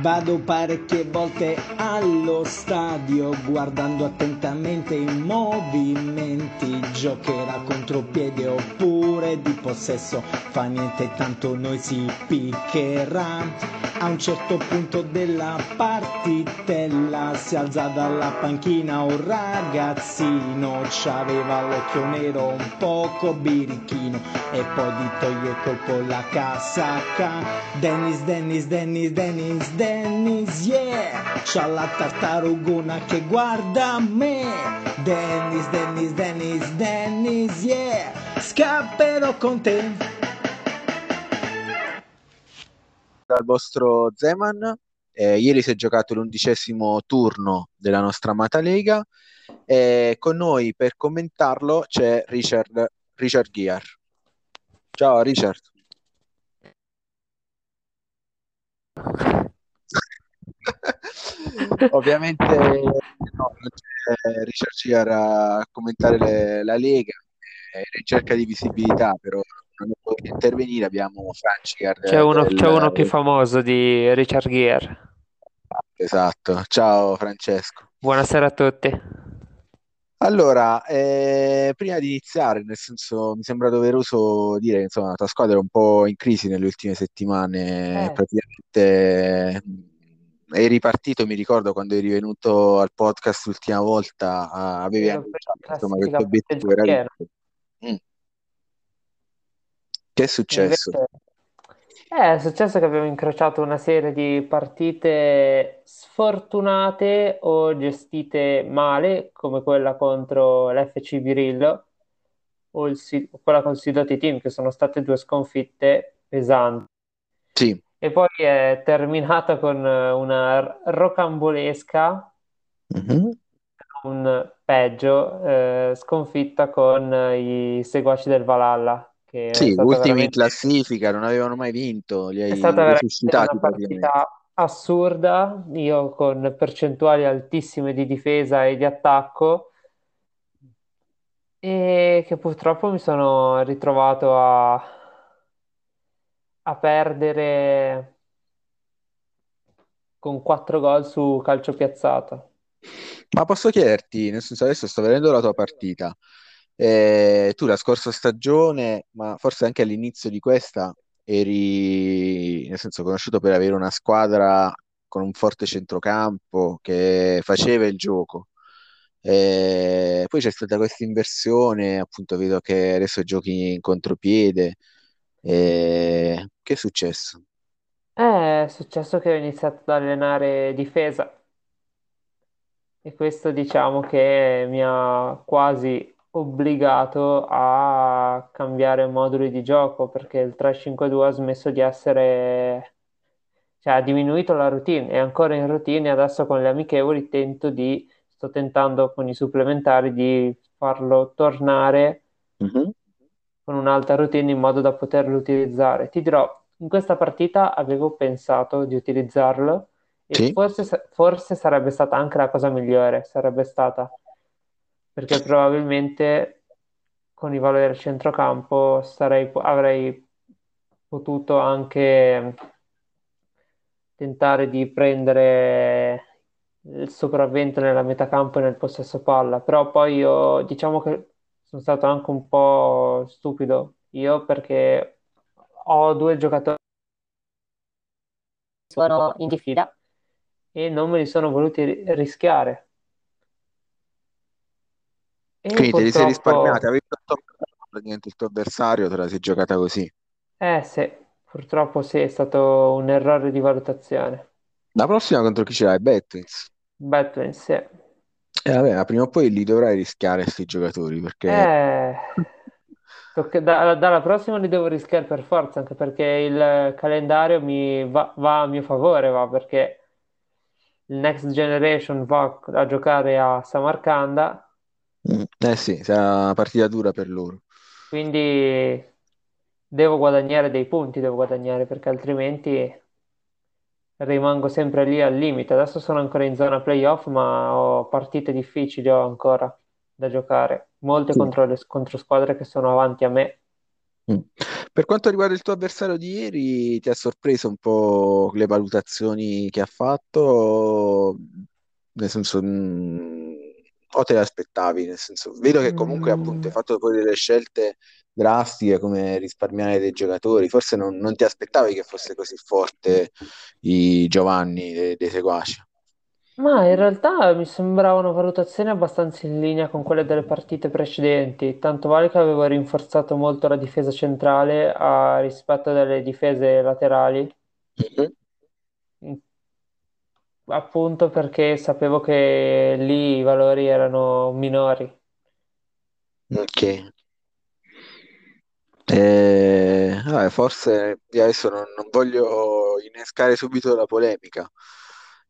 Vado parecchie volte allo stadio guardando attentamente i movimenti, giocherà contropiede oppure di possesso, fa niente tanto noi si piccherà. A un certo punto della partitella si alza dalla panchina un ragazzino, c'aveva l'occhio nero un poco birichino. E poi gli toglie colpo la casacca. Dennis, Dennis, Dennis, Dennis, Dennis, yeah! C'ha la tartarugona che guarda me. Dennis, Dennis, Dennis, Dennis, yeah! Scapperò con te. dal vostro Zeman. Eh, ieri si è giocato l'undicesimo turno della nostra amata Lega. E con noi per commentarlo c'è Richard, Richard Ghiar. Ciao Richard. Ovviamente no, non c'è a commentare le, la Lega, è in ricerca di visibilità, però non può intervenire, abbiamo Francicard. C'è uno, del... c'è uno più famoso di Richard Gere. Esatto, ciao Francesco. Buonasera a tutti. Allora, eh, prima di iniziare, nel senso, mi sembra doveroso dire che insomma, la tua squadra è un po' in crisi nelle ultime settimane, eh. praticamente è ripartito, mi ricordo quando eri venuto al podcast l'ultima volta, avevi annunciato insomma, tuo obiettivo era... Mm. Che è successo? Invece, eh, è successo che abbiamo incrociato una serie di partite sfortunate o gestite male, come quella contro l'FC Virillo o il, quella con il Sidoti Team, che sono state due sconfitte pesanti. Sì. E poi è terminata con una rocambolesca, mm-hmm. un peggio, eh, sconfitta con i seguaci del Valhalla che sì, ultimi veramente... in classifica, non avevano mai vinto, li hai è stata veramente una partita assurda, io con percentuali altissime di difesa e di attacco. E che purtroppo mi sono ritrovato a, a perdere con 4 gol su calcio piazzato. Ma posso chiederti, nel senso adesso sto vedendo la tua partita, eh, tu la scorsa stagione, ma forse anche all'inizio di questa, eri nel senso conosciuto per avere una squadra con un forte centrocampo che faceva il gioco. Eh, poi c'è stata questa inversione, appunto vedo che adesso giochi in contropiede. Eh, che è successo? Eh, è successo che ho iniziato ad allenare difesa e questo diciamo che mi ha quasi obbligato a cambiare moduli di gioco perché il 3-5-2 ha smesso di essere, cioè ha diminuito la routine, è ancora in routine e adesso con le amichevoli tento di, sto tentando con i supplementari di farlo tornare. Con un'alta routine in modo da poterlo utilizzare. Ti dirò, in questa partita avevo pensato di utilizzarlo e sì. forse, forse sarebbe stata anche la cosa migliore, sarebbe stata perché probabilmente con i valori del centrocampo sarei, avrei potuto anche tentare di prendere il sopravvento nella metà campo e nel possesso palla, però poi io diciamo che sono stato anche un po' stupido io perché ho due giocatori che sono in diffida e non me li sono voluti rischiare e Quindi te li sei risparmiati, avevi fatto praticamente il tuo avversario, te la sei giocata così. Eh sì, purtroppo sì, è stato un errore di valutazione. La prossima contro chi ce l'hai? Betwins. Betwins, sì. E vabbè, ma prima o poi li dovrai rischiare questi giocatori perché... Eh, da- dalla prossima li devo rischiare per forza, anche perché il calendario mi va, va a mio favore, va perché il Next Generation va a giocare a Samarcanda Mm, Eh sì, sarà una partita dura per loro. Quindi devo guadagnare dei punti, devo guadagnare perché altrimenti rimango sempre lì al limite. Adesso sono ancora in zona playoff, ma ho partite difficili ho ancora da giocare, molte Sì. contro le contro squadre che sono avanti a me. Mm. Per quanto riguarda il tuo avversario di ieri, ti ha sorpreso un po' le valutazioni che ha fatto? Nel senso, mh, o te le aspettavi? Nel senso, vedo che comunque appunto hai Mm, fatto poi delle scelte drastiche come risparmiare dei giocatori. Forse non, non ti aspettavi che fosse così forte i Giovanni dei, dei seguaci. Ma in realtà mi sembrava una valutazione abbastanza in linea con quelle delle partite precedenti, tanto vale che avevo rinforzato molto la difesa centrale a rispetto delle difese laterali, Mhm. in- appunto perché sapevo che lì i valori erano minori. Ok. Eh, vabbè, forse io adesso non, non voglio innescare subito la polemica,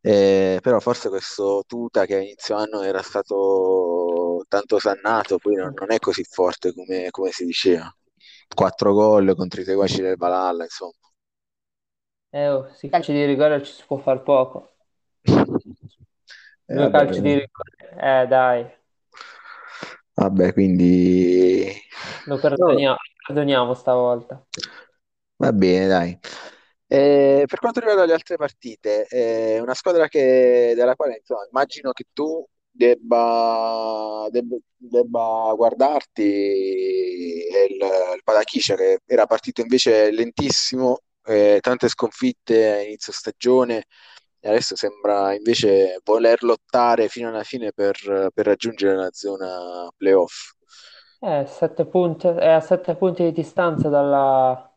eh, però forse questo Tuta che a inizio anno era stato tanto sannato, poi non, non è così forte come, come si diceva. Quattro gol contro i seguaci del Valhalla, insomma. Eh, oh, si calci di rigore ci si può far poco. Eh, Due vabbè, calci di rigore, eh dai, vabbè, quindi lo no, perdoniamo, stavolta. va bene, dai. Eh, per quanto riguarda le altre partite, è una squadra che- della quale insomma, immagino che tu debba, debba, debba guardarti il, il Padachiscia che era partito invece lentissimo, eh, tante sconfitte a inizio stagione e adesso sembra invece voler lottare fino alla fine per, per raggiungere la zona playoff. Eh, sette punti, è a sette punti di distanza dalla...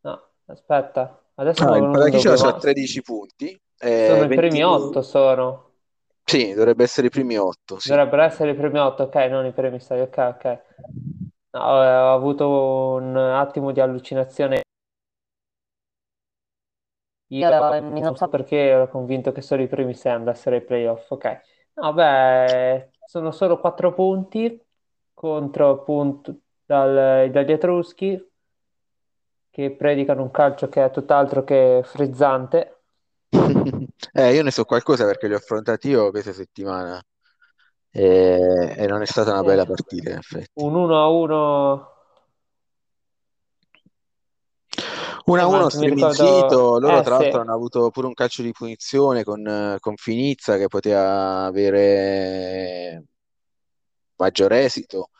No, aspetta, adesso Ah, è il venuto un Padachiscia dubbio, ha ma 13 punti, sono eh, i primi 20 otto, sono. Sì, dovrebbe essere i primi otto, sì. Dovrebbero essere i primi otto, ok, non i primi sei, ok, ok. No, ho, ho avuto un attimo di allucinazione. Io non so perché ero convinto che solo i primi sei andassero ai playoff, ok. No, beh, sono solo quattro punti contro appunto dal- dagli Etruschi che predicano un calcio che è tutt'altro che frizzante. Eh, io ne so qualcosa perché li ho affrontati io questa settimana e, e non è stata una Eh, bella partita, in effetti. un 1 a 1, 1-1 ma anche mi striminzito, loro eh tra l'altro sì, hanno avuto pure un calcio di punizione con, eh, con Finizza che poteva avere maggior esito.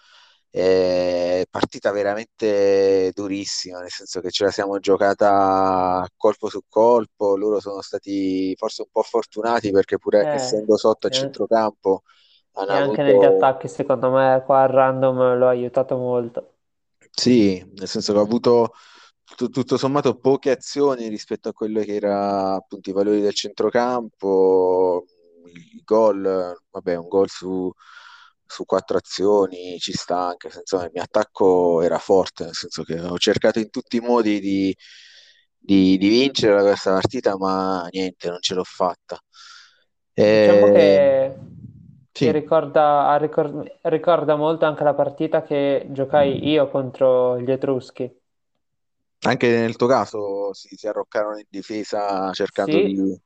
È partita veramente durissima, nel senso che ce la siamo giocata colpo su colpo. Loro sono stati forse un po' fortunati perché pur eh, essendo sotto a centrocampo hanno e anche negli avuto, attacchi secondo me qua il random lo ha aiutato molto. sì, nel senso che ha avuto tu- tutto sommato poche azioni rispetto a quello che era appunto i valori del centrocampo. Il gol, vabbè, un gol su, su quattro azioni ci sta anche insomma il mio attacco era forte, nel senso che ho cercato in tutti i modi di, di, di vincere questa partita, ma niente, non ce l'ho fatta. Diciamo Eh, che, che sì, ricorda, ricorda molto anche la partita che giocai io contro gli Etruschi. Anche nel tuo caso si, si arroccarono in difesa cercando Sì, di...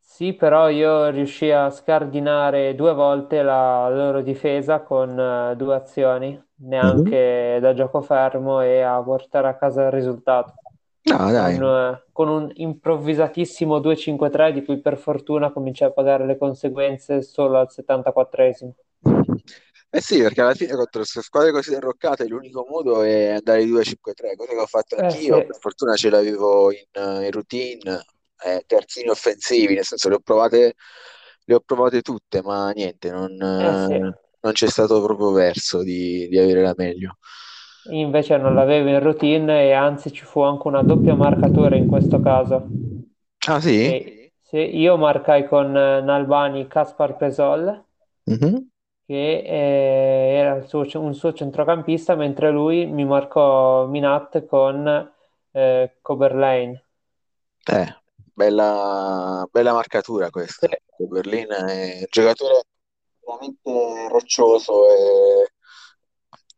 Sì, però io riuscii a scardinare due volte la loro difesa con eh, due azioni, neanche da gioco fermo e a portare a casa il risultato. No, dai. Con, eh, con un improvvisatissimo 2-5-3 di cui per fortuna cominciai a pagare le conseguenze solo al 74esimo. Eh sì, perché alla fine contro queste squadre così arroccate l'unico modo è andare 2-5-3, cosa che ho fatto Eh sì, anch'io, per fortuna ce l'avevo in, in routine, eh, terzini offensivi, nel senso le ho provate, le ho provate tutte, ma niente, non, eh sì. eh, non c'è stato proprio verso di, di avere la meglio. Invece non l'avevo in routine e anzi ci fu anche una doppia marcatura in questo caso. Ah sì? E se io marcai con eh, Nalbani Kaspar Pesol Mhm. Che eh, era suo- un suo centrocampista, mentre lui mi marcò Minat con eh, Coberlane. Eh, bella, bella marcatura Sì, questa. Berlin è un giocatore veramente roccioso e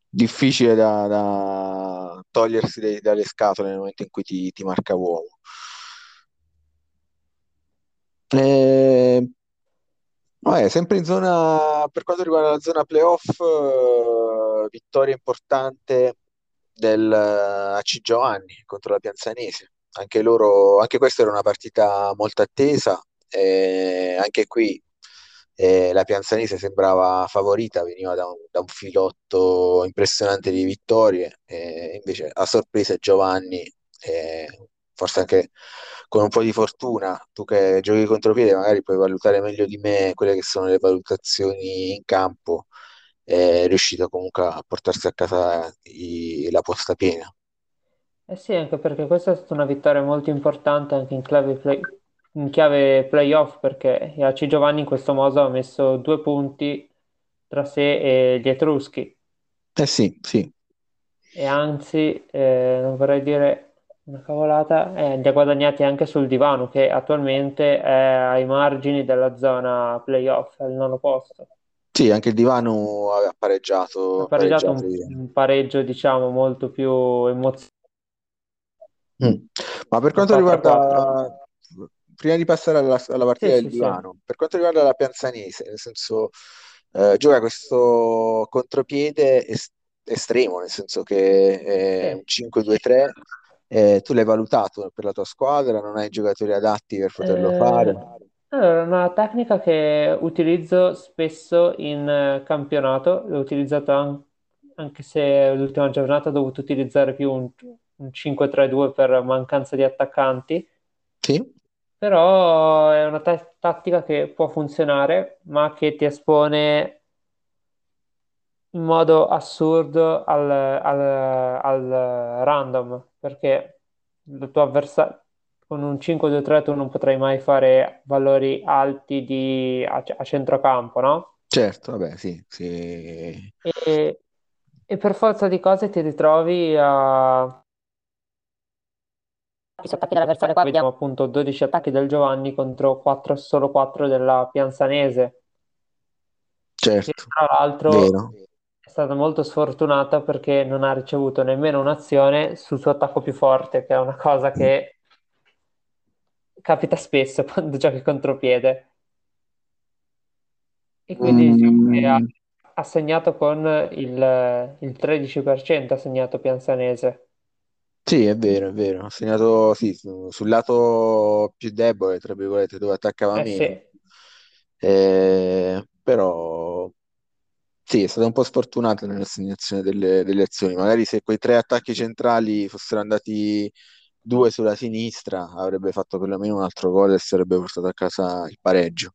difficile da, da togliersi dai- dalle scatole nel momento in cui ti, ti marca uomo. Eh, vabbè, sempre in zona, per quanto riguarda la zona playoff, vittoria importante del eh, AC Giovanni contro la Pianzanese. Anche loro, anche questa era una partita molto attesa, e anche qui eh, la Pianzanese sembrava favorita, veniva da un, da un filotto impressionante di vittorie, invece a sorpresa Giovanni, eh, forse anche con un po' di fortuna, tu che giochi contropiede magari puoi valutare meglio di me quelle che sono le valutazioni in campo, è riuscito comunque a portarsi a casa i- la posta piena. Eh sì, anche perché questa è stata una vittoria molto importante anche in chiave, play- in chiave playoff, perché AC Giovanni in questo modo ha messo due punti tra sé e gli Etruschi. Eh sì, sì, E anzi, eh, non vorrei dire una cavolata, eh, li ha guadagnati anche sul divano, che attualmente è ai margini della zona playoff, al nono posto. sì, anche il divano Ha pareggiato, pareggiato pareggiato un, un pareggio, diciamo, molto più emozionante, Mm. Ma per quanto 4-4. riguarda, prima di passare alla, alla Sì, partita del sì, sì. divano, per quanto riguarda la Pianzanese, nel senso, eh, gioca questo contropiede es- estremo, nel senso che è un Sì. 5-2-3, eh, tu l'hai valutato per la tua squadra, non hai giocatori adatti per poterlo fare. Eh, allora, una tecnica che utilizzo spesso in eh, campionato, l'ho utilizzato an- anche se l'ultima giornata ho dovuto utilizzare più un, un 5-3-2 per mancanza di attaccanti, Sì? però è una ta- tattica che può funzionare, ma che ti espone in modo assurdo al, al- al random, perché il tuo avversario con un 5-2-3 tu non potrai mai fare valori alti di- a, a centrocampo, no? Certo, vabbè, sì, sì. E, e per forza di cose ti ritrovi a... Attacchi dell'avversario qua vediamo appunto 12 attacchi del Giovanni contro 4, solo 4 della Pianzanese, che Certo, tra l'altro vero. È stata molto sfortunata perché non ha ricevuto nemmeno un'azione sul suo attacco più forte, che è una cosa che capita spesso quando giochi contropiede. E quindi diciamo che ha, Mm, ha segnato con il, il 13%, ha segnato Pianzanese. Sì, è vero, è vero. Ha segnato sì, su- sul lato più debole, tra virgolette, dove attaccava Eh sì, meno. Eh, però sì, è stata un po' sfortunata nell'assegnazione delle, delle azioni. Magari se quei tre attacchi centrali fossero andati due sulla sinistra, avrebbe fatto perlomeno un altro gol e sarebbe portato a casa il pareggio.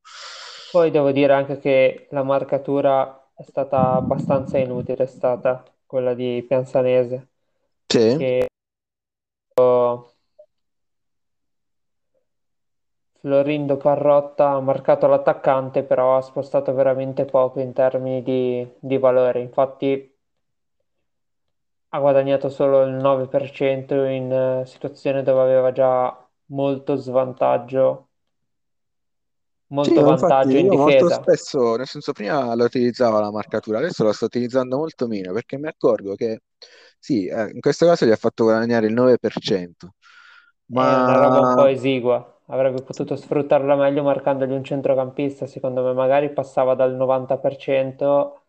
poi devo dire anche che la marcatura è stata abbastanza inutile, è stata quella di Pianzanese, Sì? che Florindo Parrotta ha marcato l'attaccante, però ha spostato veramente poco in termini di, di valore. Infatti ha guadagnato solo il 9% in eh, situazioni dove aveva già molto svantaggio, Sì, molto ma infatti vantaggio in io molto difesa. spesso, nel senso prima la utilizzavo la marcatura, adesso la sto utilizzando molto meno perché mi accorgo che sì, eh, in questo caso gli ha fatto guadagnare il 9%, È una roba un po' ma esigua. Avrebbe potuto sfruttarla meglio marcandogli un centrocampista, secondo me magari passava dal 90%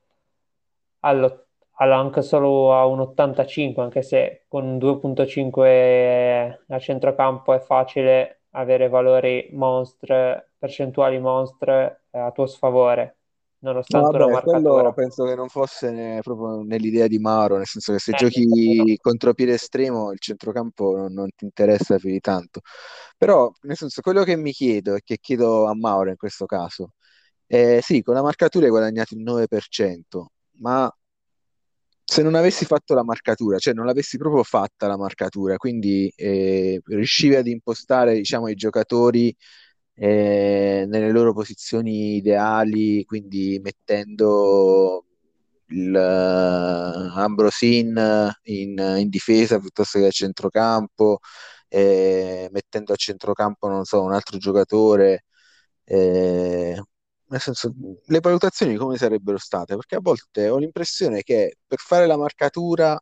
allo- anche solo a un 85, anche se con un 2.5 a centrocampo è facile avere valori monstre, percentuali monstre eh, a tuo sfavore, nonostante una vabbè, quello marcatura. penso che non fosse ne- proprio nell'idea di Mauro, nel senso che se Eh, giochi contropiede estremo il centrocampo non, non ti interessa più di tanto. Però, nel senso, quello che mi chiedo e che chiedo a Mauro in questo caso, è sì, con la marcatura hai guadagnato il 9%, ma se non avessi fatto la marcatura, cioè non l'avessi proprio fatta la marcatura, quindi eh, riuscivi ad impostare, diciamo, i giocatori eh, nelle loro posizioni ideali, quindi mettendo il, eh, Ambrosin in, in difesa piuttosto che a centrocampo, eh, mettendo a centrocampo, non so, un altro giocatore. eh, nel senso, le valutazioni come sarebbero state? Perché a volte ho l'impressione che per fare la marcatura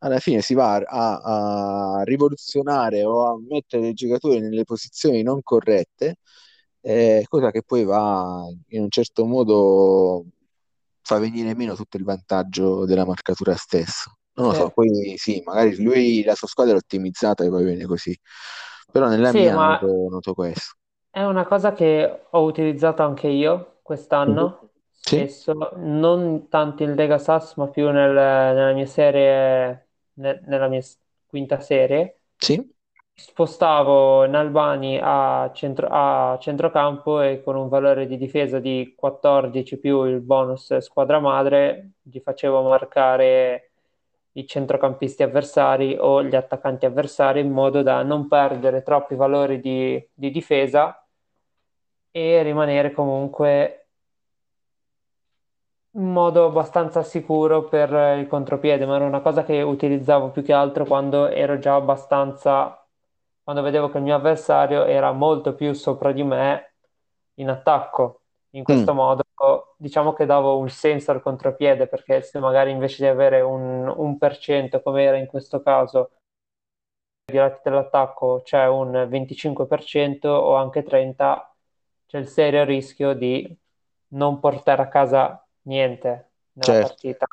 alla fine si va a, a rivoluzionare o a mettere i giocatori nelle posizioni non corrette, eh, cosa che poi va in un certo modo fa venire meno tutto il vantaggio della marcatura stessa. Non lo so, poi sì, magari lui la sua squadra è ottimizzata e poi viene così. Però nella Sì, mia ma noto, noto questo. È una cosa che ho utilizzato anche io quest'anno, Sì, spesso, non tanto in Lega Sass, ma più nel- nella mia serie, ne- nella mia quinta serie. sì, Spostavo Nalbani a, centro- a centrocampo e con un valore di difesa di 14 più il bonus squadra madre, gli facevo marcare i centrocampisti avversari o gli attaccanti avversari in modo da non perdere troppi valori di di difesa e rimanere comunque in modo abbastanza sicuro per il contropiede, ma era una cosa che utilizzavo più che altro quando ero già abbastanza, quando vedevo che il mio avversario era molto più sopra di me in attacco. In questo Mm, modo, diciamo che davo un senso al contropiede, perché se magari invece di avere un 1%, come era in questo caso, di lati dell'attacco c'è un 25% o anche 30%, c'è il serio rischio di non portare a casa niente nella certo, partita.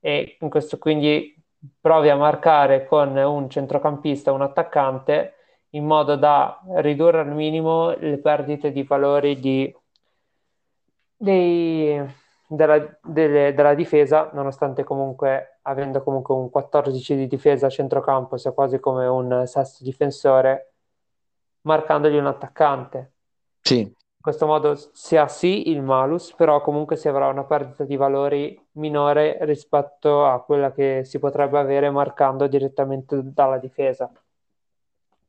E in questo quindi provi a marcare con un centrocampista, un attaccante, in modo da ridurre al minimo le perdite di valori di dei- della, delle- della difesa, nonostante comunque avendo comunque un 14 di difesa a centrocampo, sia quasi come un sesto difensore, marcandogli un attaccante. sì, In questo modo si ha sì il malus, però comunque si avrà una perdita di valori minore rispetto a quella che si potrebbe avere marcando direttamente dalla difesa.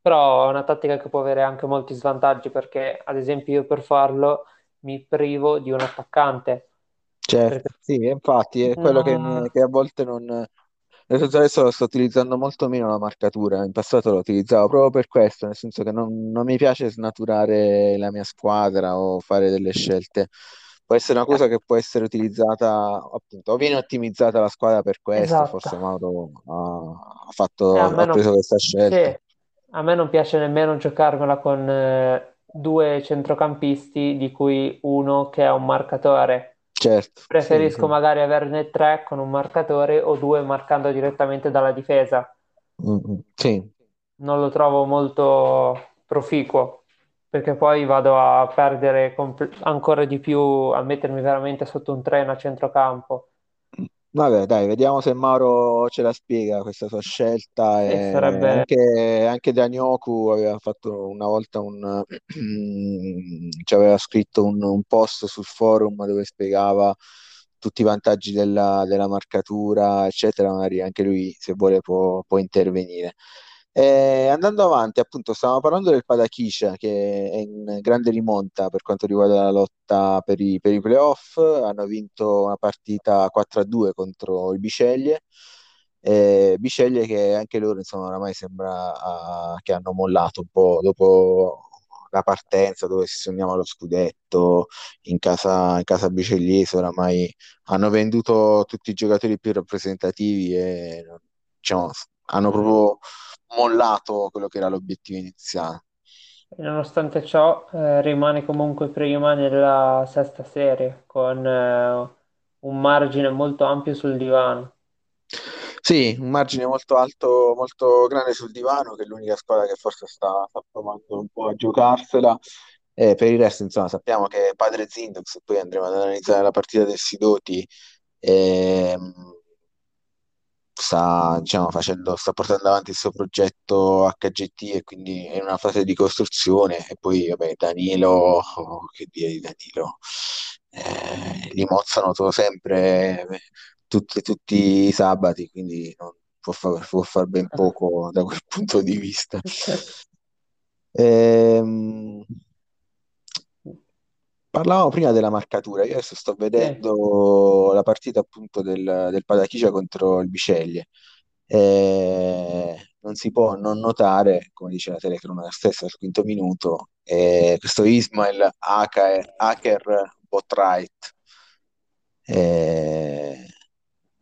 Però è una tattica che può avere anche molti svantaggi perché, ad esempio, io per farlo mi privo di un attaccante. certo. Perché Sì, infatti è quello che, una... che a volte non... Nel senso adesso lo sto utilizzando molto meno la marcatura, in passato lo utilizzavo proprio per questo, nel senso che non, non mi piace snaturare la mia squadra o fare delle scelte. Può essere una eh, cosa che può essere utilizzata, appunto, o viene ottimizzata la squadra per questo, esatto. forse Mauro ha, fatto, me ha non, preso questa sì, scelta. a me non piace nemmeno giocarmela con eh, due centrocampisti di cui uno che è un marcatore. Certo, Preferisco sì. magari averne tre con un marcatore o due marcando direttamente dalla difesa. Mm, mm, sì. Non lo trovo molto proficuo perché poi vado a perdere comple- ancora di più, a mettermi veramente sotto un treno a centrocampo. Vabbè, dai, vediamo se Mauro ce la spiega questa sua scelta. E sarebbe anche, anche Danioku aveva fatto una volta un, ci aveva scritto un, un post sul forum dove spiegava tutti i vantaggi della, della marcatura, eccetera. Magari anche lui, se vuole, può, può intervenire. Eh, andando avanti, appunto, stavamo parlando del Padakisha che è in grande rimonta per quanto riguarda la lotta per i, per i playoff. Hanno vinto una partita 4-2 contro il Biceglie. Eh, Biceglie che anche loro, insomma, oramai sembra ah, che hanno mollato un po' dopo la partenza dove si sognava lo scudetto in casa, in casa bicegliese. Oramai hanno venduto tutti i giocatori più rappresentativi e diciamo, hanno proprio mollato quello che era l'obiettivo iniziale. Nonostante ciò, eh, rimane comunque prima nella sesta serie, con eh, un margine molto ampio sul divano. Sì, un margine molto alto, molto grande sul divano, che è l'unica squadra che forse sta, sta provando un po' a giocarsela. E per il resto, insomma, sappiamo che Padre Zindox, poi andremo ad analizzare la partita del Sidoti, ehm, sta, diciamo, facendo, sta portando avanti il suo progetto HGT e quindi è in una fase di costruzione. E poi, vabbè, Danilo, oh, che dire di Danilo, eh, li mozzano sempre eh, tutti, tutti i sabati, quindi non può far, può far ben poco da quel punto di vista. Ehm, Parlavamo prima della marcatura, io adesso sto Sì, vedendo la partita appunto del, del Padachicia contro il Biceglie. Eh, non si può non notare, come dice la telecronaca stessa al quinto minuto, eh, questo Ismail Aker Botright eh,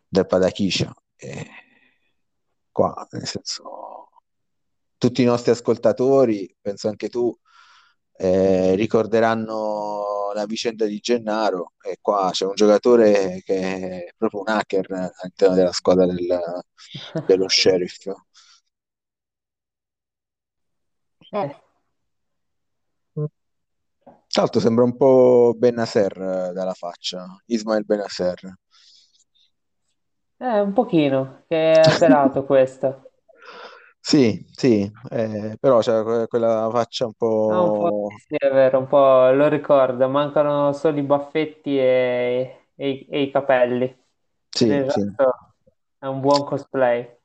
del Padachicia. Eh, qua, nel senso, tutti i nostri ascoltatori, penso anche tu, eh, ricorderanno la vicenda di Gennaro e qua c'è un giocatore che è proprio un hacker all'interno della squadra del- dello Sheriff. Eh, Tra l'altro sembra un po' Bennacer eh, dalla faccia, Ismael Bennacer. eh, un pochino, che è pelato questo. Sì, sì, eh, però c'è que- quella faccia un Ah, un po' po'... sì, è vero, un po' lo ricorda, mancano solo i baffetti e, e i e i capelli. Per Sì, il sì. resto è un buon cosplay.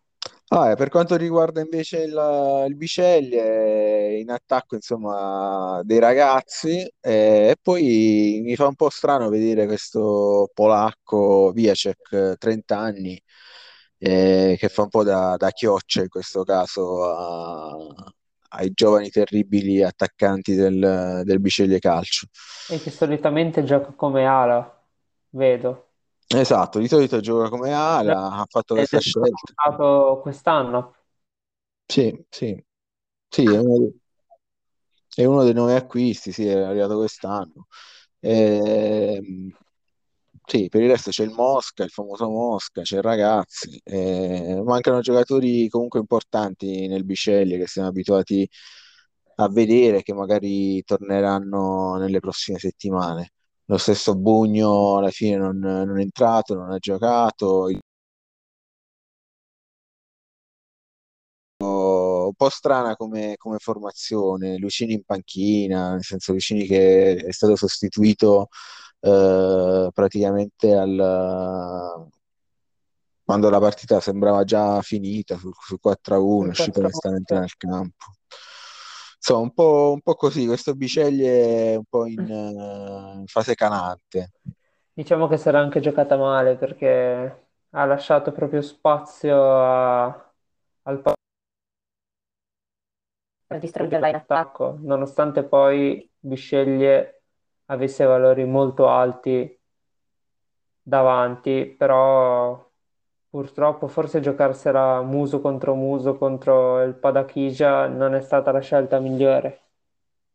Ah, e per quanto riguarda invece il, il Biceglie, eh, in attacco insomma dei ragazzi, eh, e poi mi fa un po' strano vedere questo polacco Wieczek, eh, 30 anni, eh, che fa un po' da, da chioccia in questo caso a- ai giovani terribili attaccanti del, del Biceglie Calcio. E che solitamente gioca come ala, vedo. Esatto, di solito gioca come ala, ha fatto Ed questa scelta. quest'anno. Sì, sì, sì, è uno, è uno dei nuovi acquisti, sì, è arrivato quest'anno. Ehm, sì, per il resto c'è il Mosca, il famoso Mosca, c'è il Ragazzi, eh, mancano giocatori comunque importanti nel Biceglie che siamo abituati a vedere, che magari torneranno nelle prossime settimane. Lo stesso Bugno alla fine non, non è entrato, non ha giocato. un po' strana come, come formazione, Lucini in panchina, nel senso Lucini che è stato sostituito eh, praticamente al, quando la partita sembrava già finita sul, sul 4-1, è Il uscito 4 onestamente nel campo. Insomma, un po', un po' così, questo Biceglie è un po' in, eh, in fase calante. Diciamo che sarà anche giocata male perché ha lasciato proprio spazio a- al pa- per distruggerla in attacco. attacco, nonostante poi Bisceglie avesse valori molto alti davanti, però purtroppo forse giocarsela muso contro muso contro il Padakija non è stata la scelta migliore.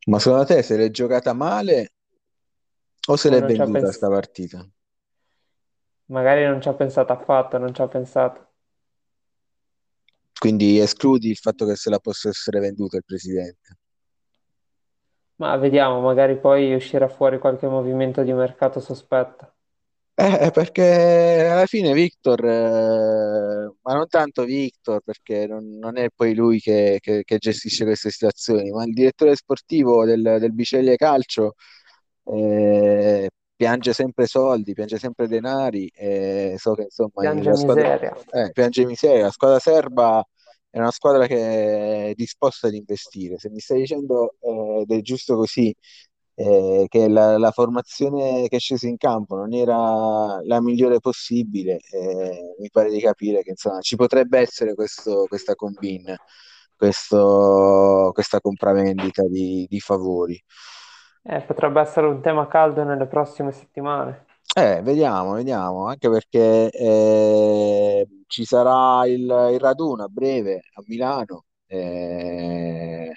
Ma secondo te se l'è giocata male o se O l'è venduta sta pens- partita? magari non ci ha pensato affatto, non ci ha pensato. Quindi escludi il fatto che se la possa essere venduta il presidente. Ma vediamo, magari poi uscirà fuori qualche movimento di mercato sospetto. Eh, eh, perché alla fine Victor, eh, ma non tanto Victor, perché non, non è poi lui che, che- che gestisce queste situazioni, ma il direttore sportivo del, del Biceglie Calcio eh, piange sempre soldi, piange sempre denari so che insomma Piange la squadra, miseria. eh, piange miseria. La squadra serba è una squadra che è disposta ad investire. Se mi stai dicendo eh, ed è giusto così eh, che la, la formazione che è scesa in campo non era la migliore possibile, eh, mi pare di capire che insomma, ci potrebbe essere questo, questa combine, questo, questa compravendita di, di favori. Eh, potrebbe essere un tema caldo nelle prossime settimane. Eh, vediamo, vediamo, anche perché eh, ci sarà il, il raduno a breve a Milano, eh,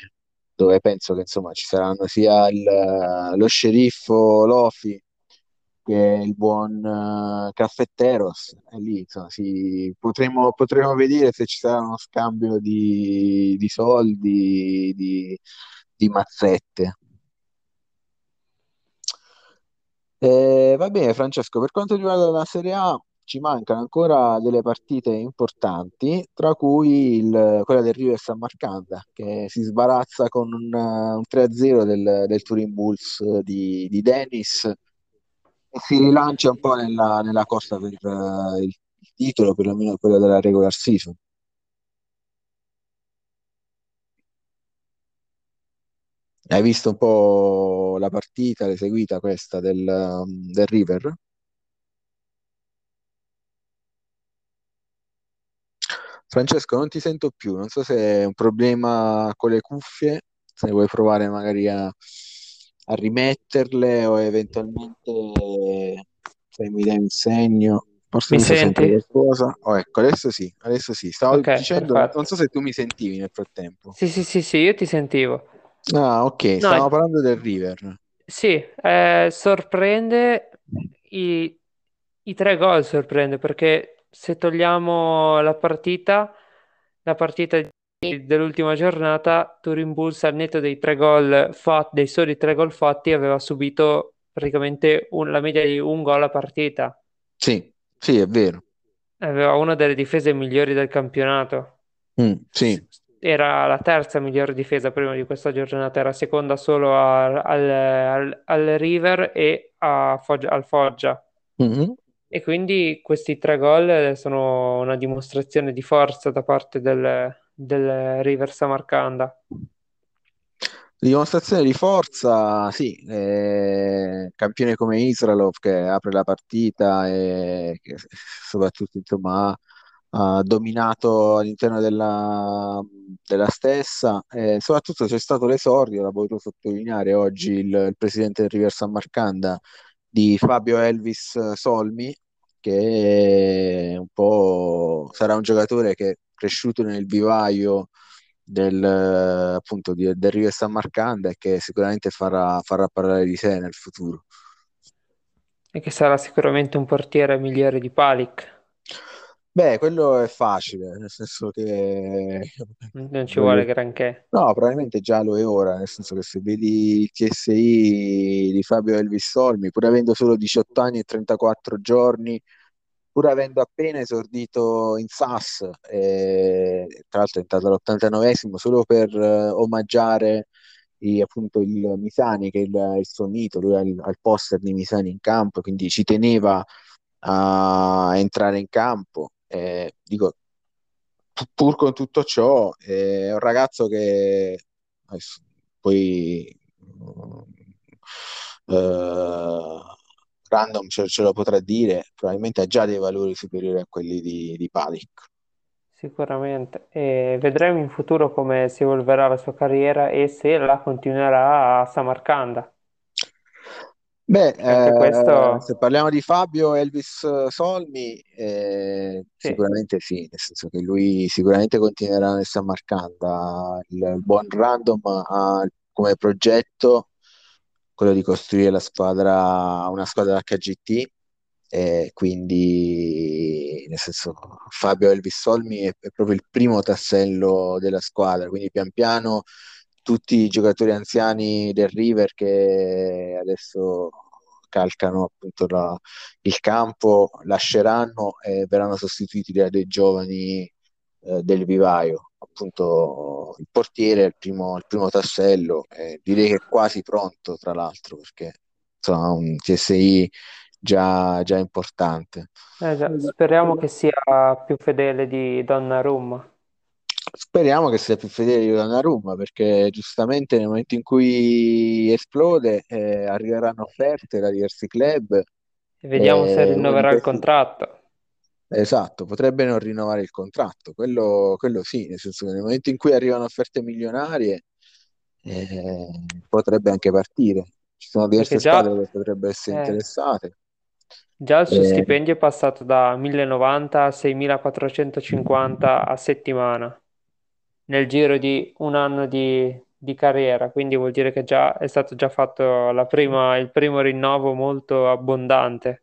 dove penso che insomma ci saranno sia il- lo sceriffo Lofi che il buon eh, Caffetteros, e lì insomma, si- potremo, potremo vedere se ci sarà uno scambio di, di soldi, di, di mazzette. Eh, va bene, Francesco, per quanto riguarda la Serie A, ci mancano ancora delle partite importanti, tra cui il- quella del River San Marcanda, che si sbarazza con un, un 3-0 del, del Turin Bulls di, di Dennis e si rilancia un po' nella, nella corsa per eh, il, titolo, perlomeno quello della regular season. Hai visto un po' la partita, l'hai seguita questa del, um, del River? Francesco, non ti sento più, non so se è un problema con le cuffie, se vuoi provare magari a, a rimetterle o eventualmente se mi dai un segno, forse Mi mi senti? qualcosa. Oh, ecco, adesso sì, adesso sì. Stavo Ok, dicendo, non perfetto. so se tu mi sentivi nel frattempo. Sì, sì, sì, sì, io ti sentivo. Ah, ok, No, stavamo parlando del River. Sì, eh, sorprende i, i tre gol, sorprende perché se togliamo la partita, la partita di- dell'ultima giornata, Turin Bulls al netto dei tre gol fatti, dei soli tre gol fatti, aveva subito praticamente un- la media di un gol a partita. Sì, sì, è vero. Aveva una delle difese migliori del campionato. Mm, sì. Era la terza migliore difesa prima di questa giornata, era seconda solo a- al, al- al River e a Foggia- al Foggia. Mhm. E quindi questi tre gol sono una dimostrazione di forza da parte del, del River Samarcanda. Dimostrazione di forza, sì, eh, campione come Israelov che apre la partita e che soprattutto insomma, ha, ha dominato all'interno della, della stessa. E soprattutto c'è stato l'esordio, l'ha voluto sottolineare oggi il, il presidente del River San Marcanda di Fabio Elvis Solmi, che un po' sarà un giocatore che è cresciuto nel vivaio del, appunto, di- del Rio San Marcanda e che sicuramente farà, farà parlare di sé nel futuro. E che sarà sicuramente un portiere migliore di Palic. Beh, quello è facile, nel senso che Non ci vuole granché. no, probabilmente già lo è ora, nel senso che se vedi il TSI di Fabio Elvis Solmi, pur avendo solo 18 anni e 34 giorni, pur avendo appena esordito in SAS, e, tra l'altro è entrato all'89esimo solo per eh, omaggiare i- appunto il Misani, che è il, il suo mito, lui ha il poster di Misani in campo, quindi ci teneva a entrare in campo. Eh, dico, pu- pur con tutto ciò, è un ragazzo che poi mm, eh, random ce, ce lo potrà dire, probabilmente ha già dei valori superiori a quelli di, di Palic. Sicuramente. E vedremo in futuro come si evolverà la sua carriera e se la continuerà a Samarcanda. Beh, eh, se questo, parliamo di Fabio Elvis Solmi, eh, sì, sicuramente sì, nel senso che lui sicuramente continuerà nel San Marcanda. Il, il buon Random ha come progetto quello di costruire la squadra, una squadra HGT, e quindi nel senso Fabio Elvis Solmi è, è proprio il primo tassello della squadra, quindi pian piano tutti i giocatori anziani del River che adesso calcano appunto la- il campo, lasceranno e verranno sostituiti da dei giovani eh, del vivaio. Appunto, il portiere è il primo, il primo tassello, e direi che è quasi pronto, tra l'altro, perché insomma, un TSI già, già importante. eh già, speriamo che sia più fedele di Donnarumma. Speriamo che sia più fedele di Donnarumma perché giustamente nel momento in cui esplode eh, arriveranno offerte da diversi club E vediamo se e uno di rinnoverà il contratto. esatto, potrebbe non rinnovare il contratto, quello, quello sì, nel senso che nel momento in cui arrivano offerte milionarie eh, potrebbe anche partire. Ci sono diverse squadre già, che potrebbero essere eh, interessate. già il suo Eh, stipendio è passato da 1090 a 6450 a settimana nel giro di un anno di, di carriera. Quindi vuol dire che già è stato già fatto prima- il primo rinnovo molto abbondante.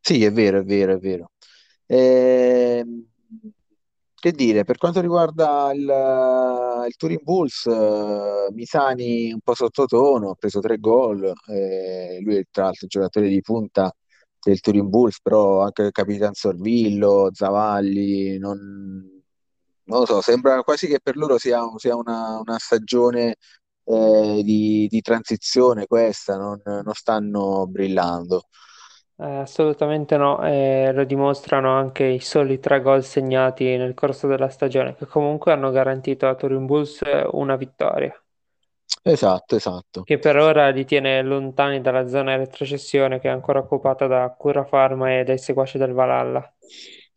Sì, è vero, è vero, è vero. Ehm, che dire, per quanto riguarda il, il Turin Bulls, eh, Misani un po' sottotono, ha preso tre gol, eh, lui è tra l'altro il giocatore di punta del Turin Bulls, però anche il Capitan Sorvillo, Zavalli, non, non lo so, sembra quasi che per loro sia, sia una, una stagione eh, di, di transizione questa, non non stanno brillando. Eh, assolutamente no, e lo dimostrano anche i soli tre gol segnati nel corso della stagione, che comunque hanno garantito a Turin Bulls una vittoria, Esatto, esatto. che per ora li tiene lontani dalla zona retrocessione che è ancora occupata da Cura Pharma e dai seguaci del Valhalla.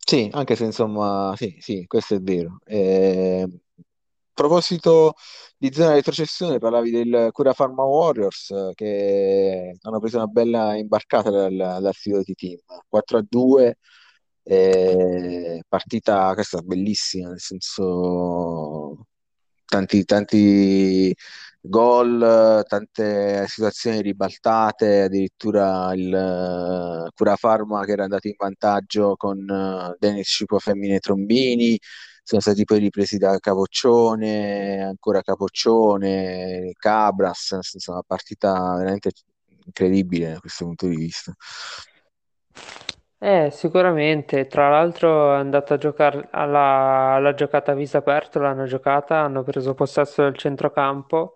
Sì, anche se insomma, sì, sì, questo è vero. Eh, a proposito di zona retrocessione, parlavi del Cura Pharma Warriors eh, che hanno preso una bella imbarcata dal, dal sito di team 4 a 2, eh, partita questa bellissima, nel senso tanti, tanti gol, tante situazioni ribaltate, addirittura il uh, Curafarma che era andato in vantaggio con uh, Denis Cipo Femmine Trombini, sono stati poi ripresi da Capoccione, ancora Capoccione, Cabras, senso una partita veramente incredibile da questo punto di vista. Eh, sicuramente, tra l'altro è andato a giocare alla, alla giocata a viso aperto, l'hanno giocata, hanno preso possesso del centrocampo,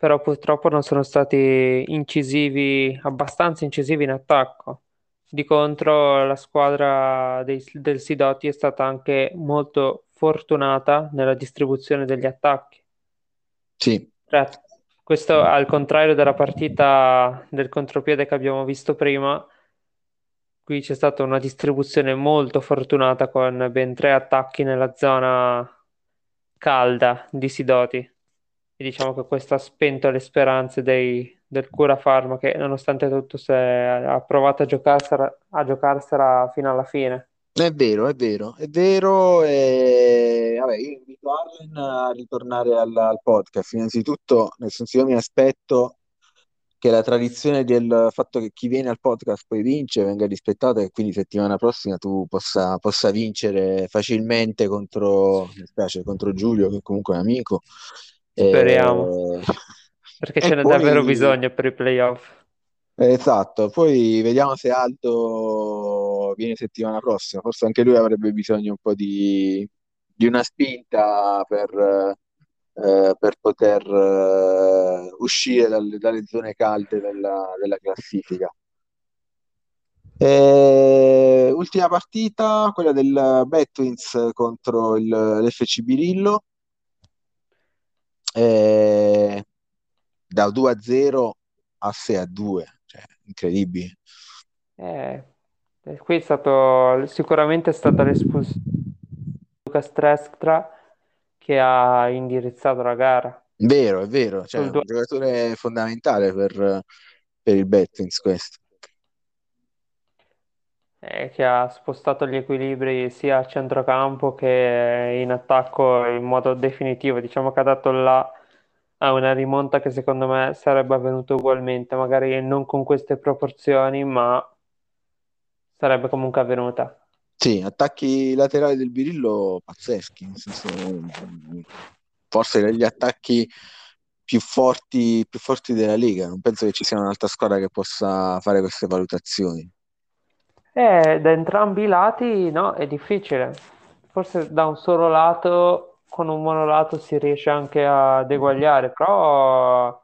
però purtroppo non sono stati incisivi, abbastanza incisivi in attacco. Di contro, la squadra dei- del Sidoti è stata anche molto fortunata nella distribuzione degli attacchi. Sì, Cioè, questo al contrario della partita del contropiede che abbiamo visto prima, qui c'è stata una distribuzione molto fortunata con ben tre attacchi nella zona calda di Sidoti. E diciamo che questo ha spento le speranze dei- del Cura Pharma che nonostante tutto se ha provato a giocarsela, a giocarsela fino alla fine. È vero, è vero, è vero. E... Vabbè, io invito Arlen a ritornare al, al podcast. Innanzitutto, nel senso, io mi aspetto che la tradizione del fatto che chi viene al podcast poi vince venga rispettata e quindi settimana prossima tu possa, possa vincere facilmente contro, mi spiace, contro Giulio, che comunque è un amico. Speriamo, E... perché e ce n'è poi davvero bisogno per i playoff. Esatto, poi vediamo se Aldo viene settimana prossima, forse anche lui avrebbe bisogno un po' di, di una spinta per, eh, per poter eh, uscire dalle, dalle zone calde della, della classifica. E, ultima partita, quella del Betwins contro il, l'FC Birillo, E da 2 a 0 a 6 a 2, cioè incredibile. Eh, qui è stato sicuramente è stata l'espulsione di Lucas Trestra che ha indirizzato la gara. Vero, è vero, cioè, è un giocatore fondamentale per, per il Bettins questo. Eh, che ha spostato gli equilibri sia a centrocampo che in attacco in modo definitivo. Diciamo che ha dato là a una rimonta che secondo me sarebbe avvenuta ugualmente, magari non con queste proporzioni, ma sarebbe comunque avvenuta. Sì, attacchi laterali del Birillo pazzeschi, nel senso, forse degli attacchi più forti, più forti della Lega. Non penso che ci sia un'altra squadra che possa fare queste valutazioni. Eh, da entrambi i lati, no, è difficile. Forse da un solo lato, con un monolato si riesce anche ad eguagliare, però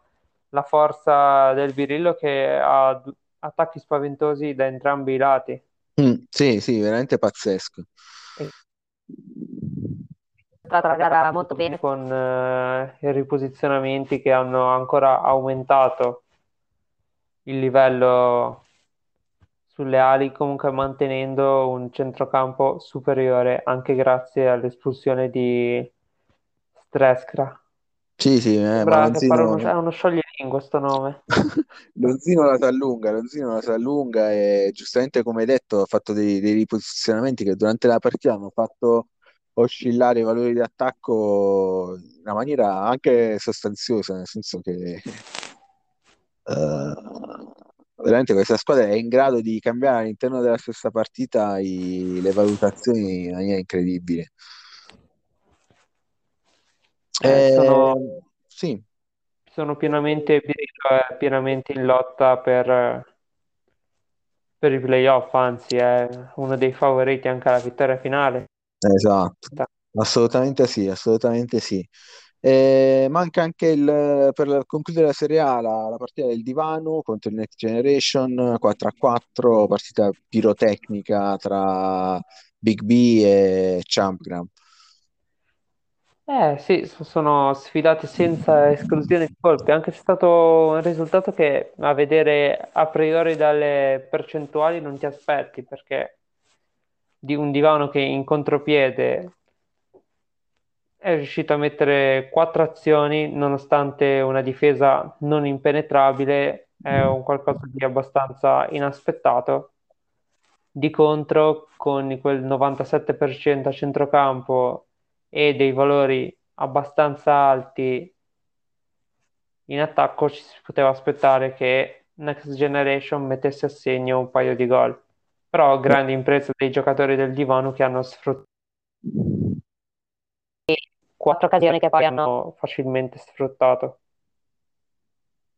la forza del Birillo che ha attacchi spaventosi da entrambi i lati. Mm, sì, sì, veramente pazzesco. Una gara molto bene con eh, i riposizionamenti che hanno ancora aumentato il livello sulle ali, comunque mantenendo un centrocampo superiore anche grazie all'espulsione di Streskra. Sì, sì, eh, ma Lonzino, è uno scioglilingua sto nome. Lonzino la sa lunga, Lonzino la sa lunga e giustamente come hai detto ha fatto dei, dei riposizionamenti che durante la partita hanno fatto oscillare i valori di attacco in una maniera anche sostanziosa, nel senso che eh, veramente questa squadra è in grado di cambiare all'interno della stessa partita i- le valutazioni in maniera incredibile. Eh, sono, Eh, sì, sono pienamente, è pienamente in lotta per, per i playoff, anzi è uno dei favoriti anche alla vittoria finale. esatto, assolutamente sì, assolutamente sì. Manca anche il, per concludere la Serie A la, la partita del Divano contro il Next Generation 4 a 4, partita pirotecnica tra Big B e Champgram. Eh sì, so- sono sfidati senza esclusione di colpi, anche se è stato un risultato che a vedere a priori dalle percentuali non ti aspetti, perché di un divano che in contropiede è riuscito a mettere quattro azioni nonostante una difesa non impenetrabile, è un qualcosa di abbastanza inaspettato. Di contro, con quel 97% a centrocampo e dei valori abbastanza alti in attacco ci si poteva aspettare che Next Generation mettesse a segno un paio di gol. Però grande impresa dei giocatori del divano che hanno sfruttato quattro occasioni che poi hanno facilmente sfruttato.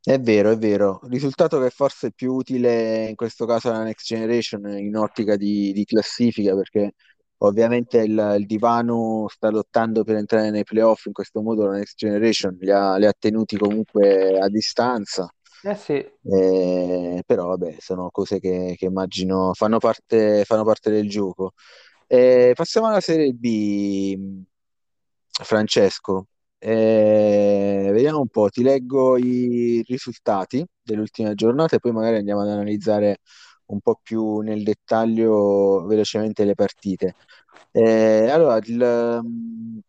È vero, è vero. Risultato che forse è più utile in questo caso alla Next Generation in ottica di, di classifica, perché ovviamente il, il, divano sta lottando per entrare nei playoff, in questo modo la Next Generation li ha, li ha tenuti comunque a distanza. Eh sì. Eh, però vabbè, sono cose che, che immagino fanno parte, fanno parte del gioco. Eh, passiamo alla Serie B, Francesco. Eh, vediamo un po', ti leggo i risultati delle ultime giornate e poi magari andiamo ad analizzare un po' più nel dettaglio velocemente le partite. Eh, allora, il, um,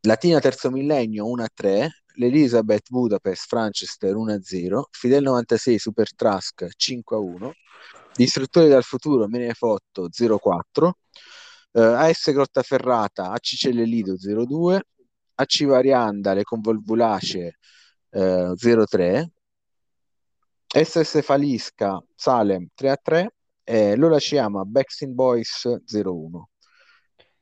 Latina Terzo Millennio 1-3, l'Elizabeth Budapest Franchester 1-0, Fidel 96 Super Trask 5-1, Distruttori dal Futuro Menefotto 0-4, eh, AS Grottaferrata AC Cellelido 0-2, AC Varianda Le Convolvulace eh, 0-3, SS Falisca Salem 3-3 e Lola Ciama Backstreet Boys 0-1.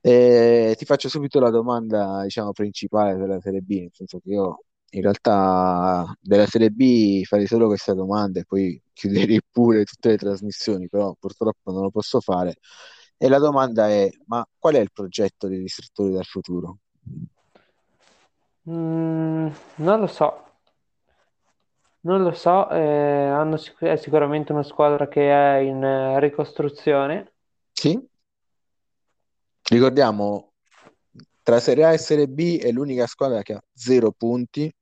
E ti faccio subito la domanda, diciamo, principale della Serie B, nel senso che io in realtà della Serie B farei solo questa domanda e poi chiuderei pure tutte le trasmissioni, però purtroppo non lo posso fare. E la domanda è: ma qual è il progetto degli istruttori del futuro? Mm, non lo so, non lo so, eh, hanno sic- è sicuramente una squadra che è in eh, ricostruzione. Sì? Ricordiamo, tra Serie A e Serie B è l'unica squadra che ha zero punti,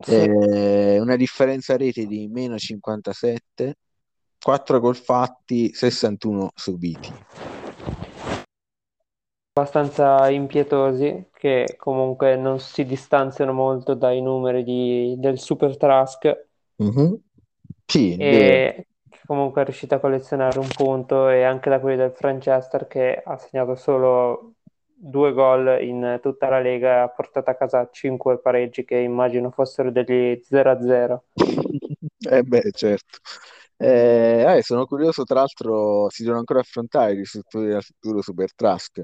Sì. eh, una differenza rete di meno 57, 4 gol fatti, 61 subiti abbastanza impietosi che comunque non si distanziano molto dai numeri di- del Super Trask Mhm. Sì, e che comunque è riuscito a collezionare un punto e anche da quelli del Franchester che ha segnato solo due gol in tutta la Lega e ha portato a casa cinque pareggi che immagino fossero degli 0-0. Eh beh, certo. Eh, eh, sono curioso, tra l'altro si devono ancora affrontare i risultati del futuro Super Trask.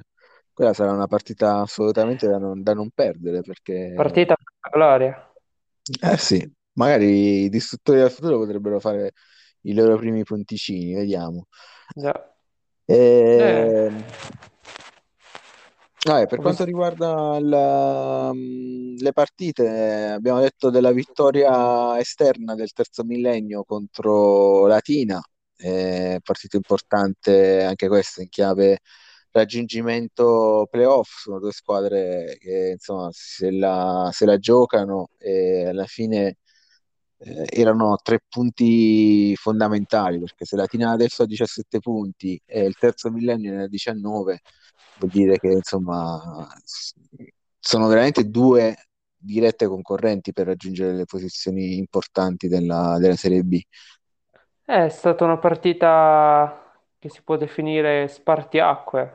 Quella sarà una partita assolutamente da non, da non perdere perché, Partita per la gloria. eh sì, magari i distruttori del futuro potrebbero fare i loro primi punticini, vediamo. Già. E... Eh, Vabbè, per quanto riguarda la- mh, le partite, abbiamo detto della vittoria esterna del terzo millennio contro Latina, eh, partita importante anche questa in chiave raggiungimento playoff, sono due squadre che insomma se la, se la giocano e alla fine eh, erano tre punti fondamentali perché se Latina adesso ha 17 punti e il terzo millennio ne ha 19 vuol dire che insomma sono veramente due dirette concorrenti per raggiungere le posizioni importanti della, della Serie B. È stata una partita che si può definire spartiacque,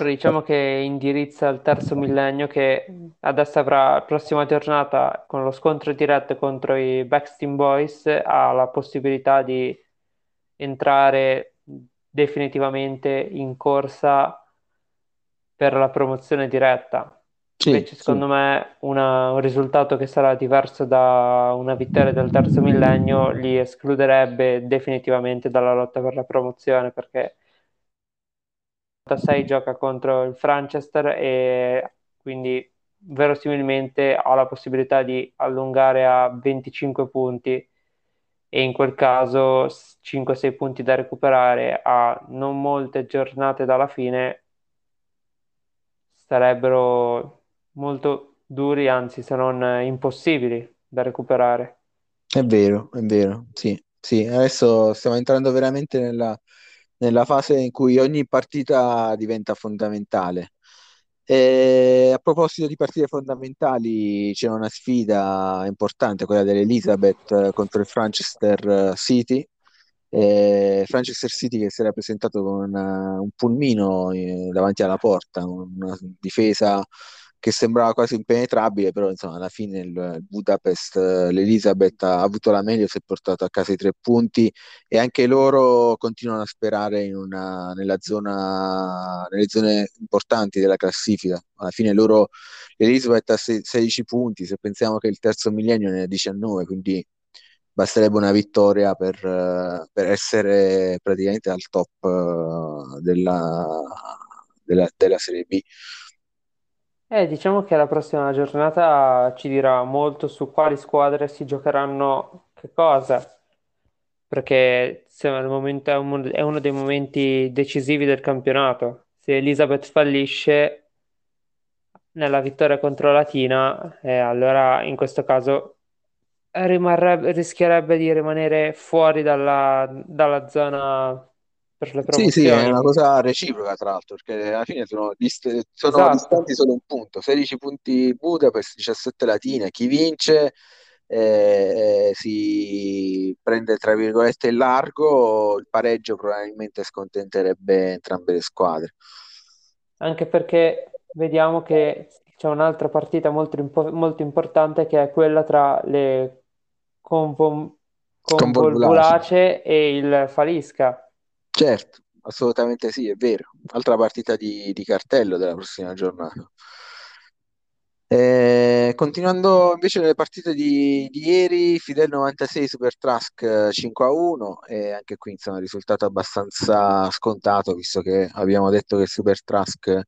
diciamo che indirizza il terzo millennio che adesso avrà la prossima giornata con lo scontro diretto contro i Backstreet Boys, ha la possibilità di entrare definitivamente in corsa per la promozione diretta. Sì, Invece, sì, secondo me, una- un risultato che sarà diverso da una vittoria del terzo millennio li escluderebbe definitivamente dalla lotta per la promozione perché 6 gioca contro il Franchester e quindi verosimilmente ha la possibilità di allungare a 25 punti e in quel caso 5-6 punti da recuperare a non molte giornate dalla fine sarebbero molto duri, anzi se non impossibili da recuperare. è vero, è vero, sì, sì, adesso stiamo entrando veramente nella, nella fase in cui ogni partita diventa fondamentale. E a proposito di partite fondamentali, c'è una sfida importante, quella dell'Elizabeth eh, contro il Franchester eh, City. eh, Manchester City che si era presentato con una- un pulmino eh, davanti alla porta, una difesa che sembrava quasi impenetrabile, però insomma alla fine il, Budapest, eh, l'Elizabeth ha avuto la meglio, si è portato a casa i tre punti e anche loro continuano a sperare una, zona, nelle zone importanti della classifica. Alla fine loro, l'Elizabeth ha se- 16 punti, se pensiamo che il terzo millennio ne ha 19, quindi basterebbe una vittoria per, eh, per essere praticamente al top eh, della, della, della Serie B. Eh, diciamo che la prossima giornata ci dirà molto su quali squadre si giocheranno che cosa, perché insomma, il momento è, un- è uno dei momenti decisivi del campionato. Se Elizabeth fallisce nella vittoria contro Latina, eh, allora in questo caso rischierebbe di rimanere fuori dalla, dalla zona per le Sì, sì, è una promozioni. cosa reciproca, tra l'altro, perché alla fine sono, dist- sono distanti Esatto. solo un punto, 16 punti Budapest, 17 Latina, chi vince eh, eh, si prende, tra virgolette, il largo, il pareggio probabilmente scontenterebbe entrambe le squadre. anche perché vediamo che c'è un'altra partita molto, impo- molto importante che è quella tra le Convolvulaci. Convolvulace e il Falisca. Certo, assolutamente sì, è vero. Altra partita di, di cartello della prossima giornata. Eh, continuando invece le partite di, di ieri, Fidel 96 Super Trask eh, 5 a 1 e anche qui insomma risultato abbastanza scontato visto che abbiamo detto che Super Trask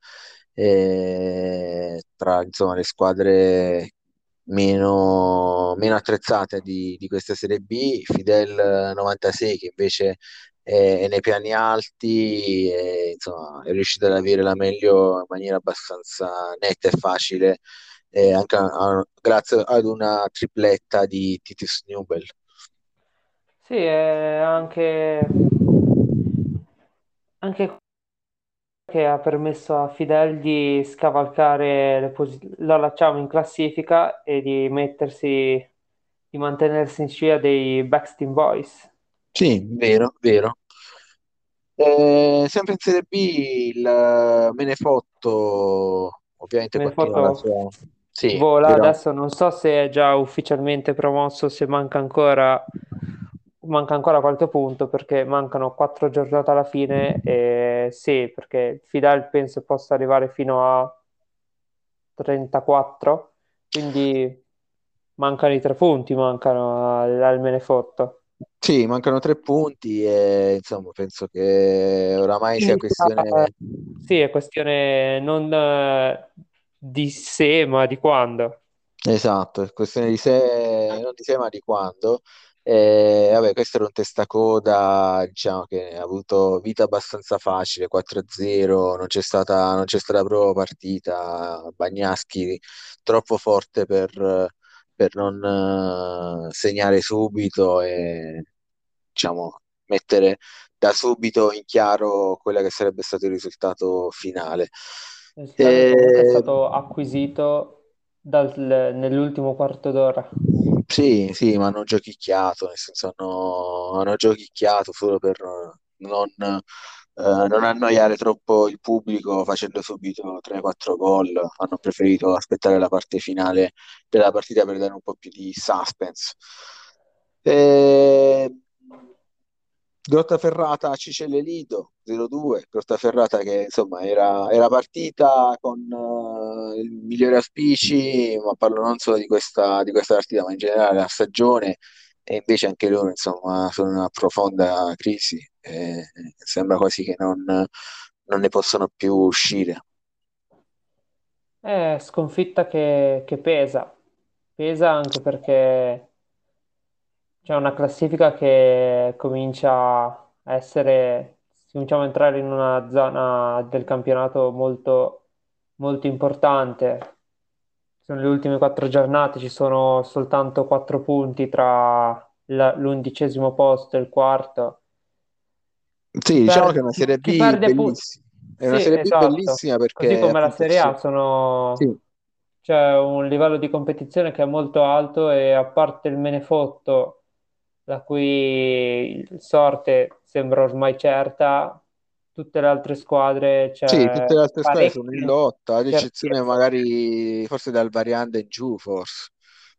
è tra insomma, le squadre meno, meno attrezzate di, di questa Serie B, Fidel 96 che invece è nei piani alti e insomma è riuscito ad avere la meglio in maniera abbastanza netta e facile eh, anche a- grazie ad una tripletta di Titus Newell. Sì, è anche, anche che ha permesso a Fidel di scavalcare le posi- la Lacciamo in classifica e di mettersi, di mantenersi in scia dei Backstreet Boys. Sì, vero, vero. Eh, sempre in Serie B il Menefotto ovviamente Me ne continua la foto sua... Sì, vola, però adesso non so se è già ufficialmente promosso, se manca ancora, manca ancora qualche punto perché mancano quattro giornate alla fine e sì, perché Fidel penso possa arrivare fino a 34, quindi mancano i tre punti, mancano al, al Menefotto. Sì, mancano tre punti e insomma penso che oramai sia questione sì, è questione non eh, di se, ma di quando. Esatto, è questione di se, non di se, ma di quando. Eh, vabbè, questo era un testacoda, diciamo che ha avuto vita abbastanza facile, 4-0, non c'è stata, non c'è stata proprio partita. Bagnaschi troppo forte per, per non eh, segnare subito e diciamo mettere da subito in chiaro quello che sarebbe stato il risultato finale. Il comunque è E stato acquisito dal- nell'ultimo quarto d'ora. Sì, sì, ma hanno giochicchiato, nel senso hanno, hanno giochicchiato solo per non, eh, non annoiare troppo il pubblico facendo subito 3-4 gol. Hanno preferito aspettare la parte finale della partita per dare un po' più di suspense. E... Grottaferrata Cicelle Lido 0-2, Grottaferrata che insomma era, era partita con eh, il migliore auspici, ma parlo non solo di questa, di questa partita, ma in generale la stagione, e invece anche loro insomma sono in una profonda crisi, e sembra quasi che non, non ne possano più uscire. È sconfitta che, che pesa, pesa anche perché c'è una classifica che comincia a essere, cominciamo a entrare in una zona del campionato molto, molto importante. Sono le ultime quattro giornate, ci sono soltanto quattro punti tra la- l'undicesimo posto e il quarto. Chi Sì, diciamo che è una chi- Serie chi B bellissima, è una sì, Serie B esatto, bellissima così perché come la Serie A sono... sì, c'è un livello di competizione che è molto alto e a parte il Menefotto la cui sorte sembra ormai certa. Tutte le altre squadre Sì, c'è tutte le altre squadre sono in lotta, ad eccezione magari forse dal Varianda in giù, forse.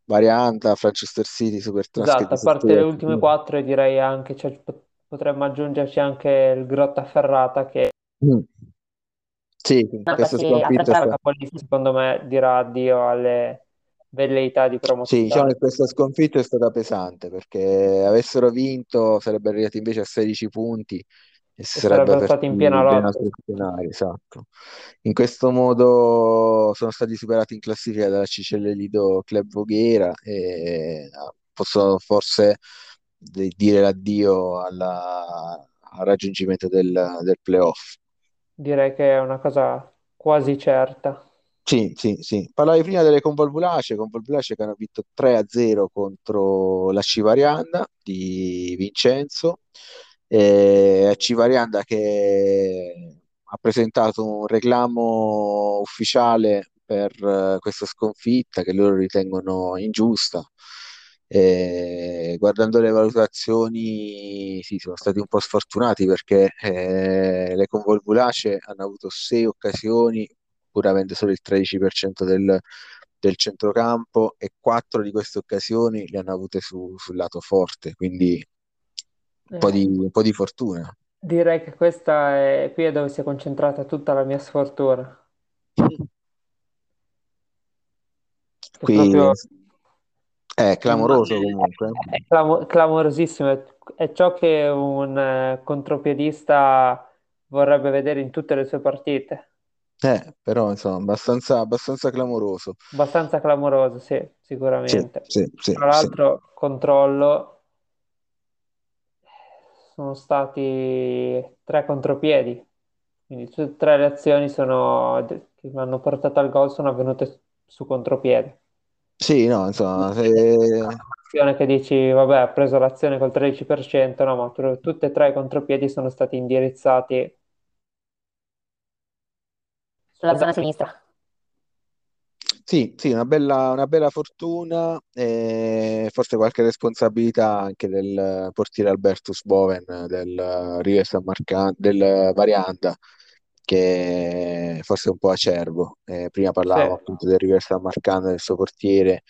Varianda, Manchester City, Supertras che Esatto, a parte le ultime quattro, direi anche, cioè, pot- potremmo aggiungerci anche il Grottaferrata che Mm. Sì, sì, questa sconfitta capolista, secondo me dirà addio alle velleità di Sì, diciamo promozione che questa sconfitta è stata pesante perché avessero vinto sarebbero arrivati invece a 16 punti e sarebbero aperti stati in piena lotta. esatto. In questo modo sono stati superati in classifica dalla Cicelle Lido Club Voghera e ah, possono forse dire l'addio alla- al raggiungimento del, del playoff. Direi che è una cosa quasi certa. Sì, sì, sì. Parlavi prima delle convolvulacee, convolvulacee che hanno vinto 3-0 contro la Civarianda di Vincenzo. E la Civarianda che ha presentato un reclamo ufficiale per eh, questa sconfitta che loro ritengono ingiusta. E guardando le valutazioni, sì, sono stati un po' sfortunati perché eh, le convolvulacee hanno avuto sei occasioni pur avendo solo il 13% del, del centrocampo e quattro di queste occasioni le hanno avute su- sul lato forte, quindi un po' Eh, di, un po' di fortuna. direi che questa è qui è dove si è concentrata tutta la mia sfortuna, Qui proprio è clamoroso comunque. È clamo- clamorosissimo, è, è ciò che un eh, contropiedista vorrebbe vedere in tutte le sue partite. Eh, però insomma, abbastanza, abbastanza clamoroso. Abbastanza clamoroso, sì, sicuramente. sì, sì, Tra sì. l'altro, controllo, sono stati tre contropiedi, quindi tutte e tre le azioni sono- che mi hanno portato al gol sono avvenute su contropiede. Sì, no, insomma, se- Azione che dici, vabbè, ha preso l'azione col 13%, no, ma tu- tutte e tre i contropiedi sono stati indirizzati sulla zona sinistra. Sì, sì, una bella, una bella fortuna e forse qualche responsabilità anche del portiere Albertus Boven del River San Marcan, del Varianda, che forse è un po' acerbo. Eh, prima Sì, parlavamo appunto del River San Marcan, del suo portiere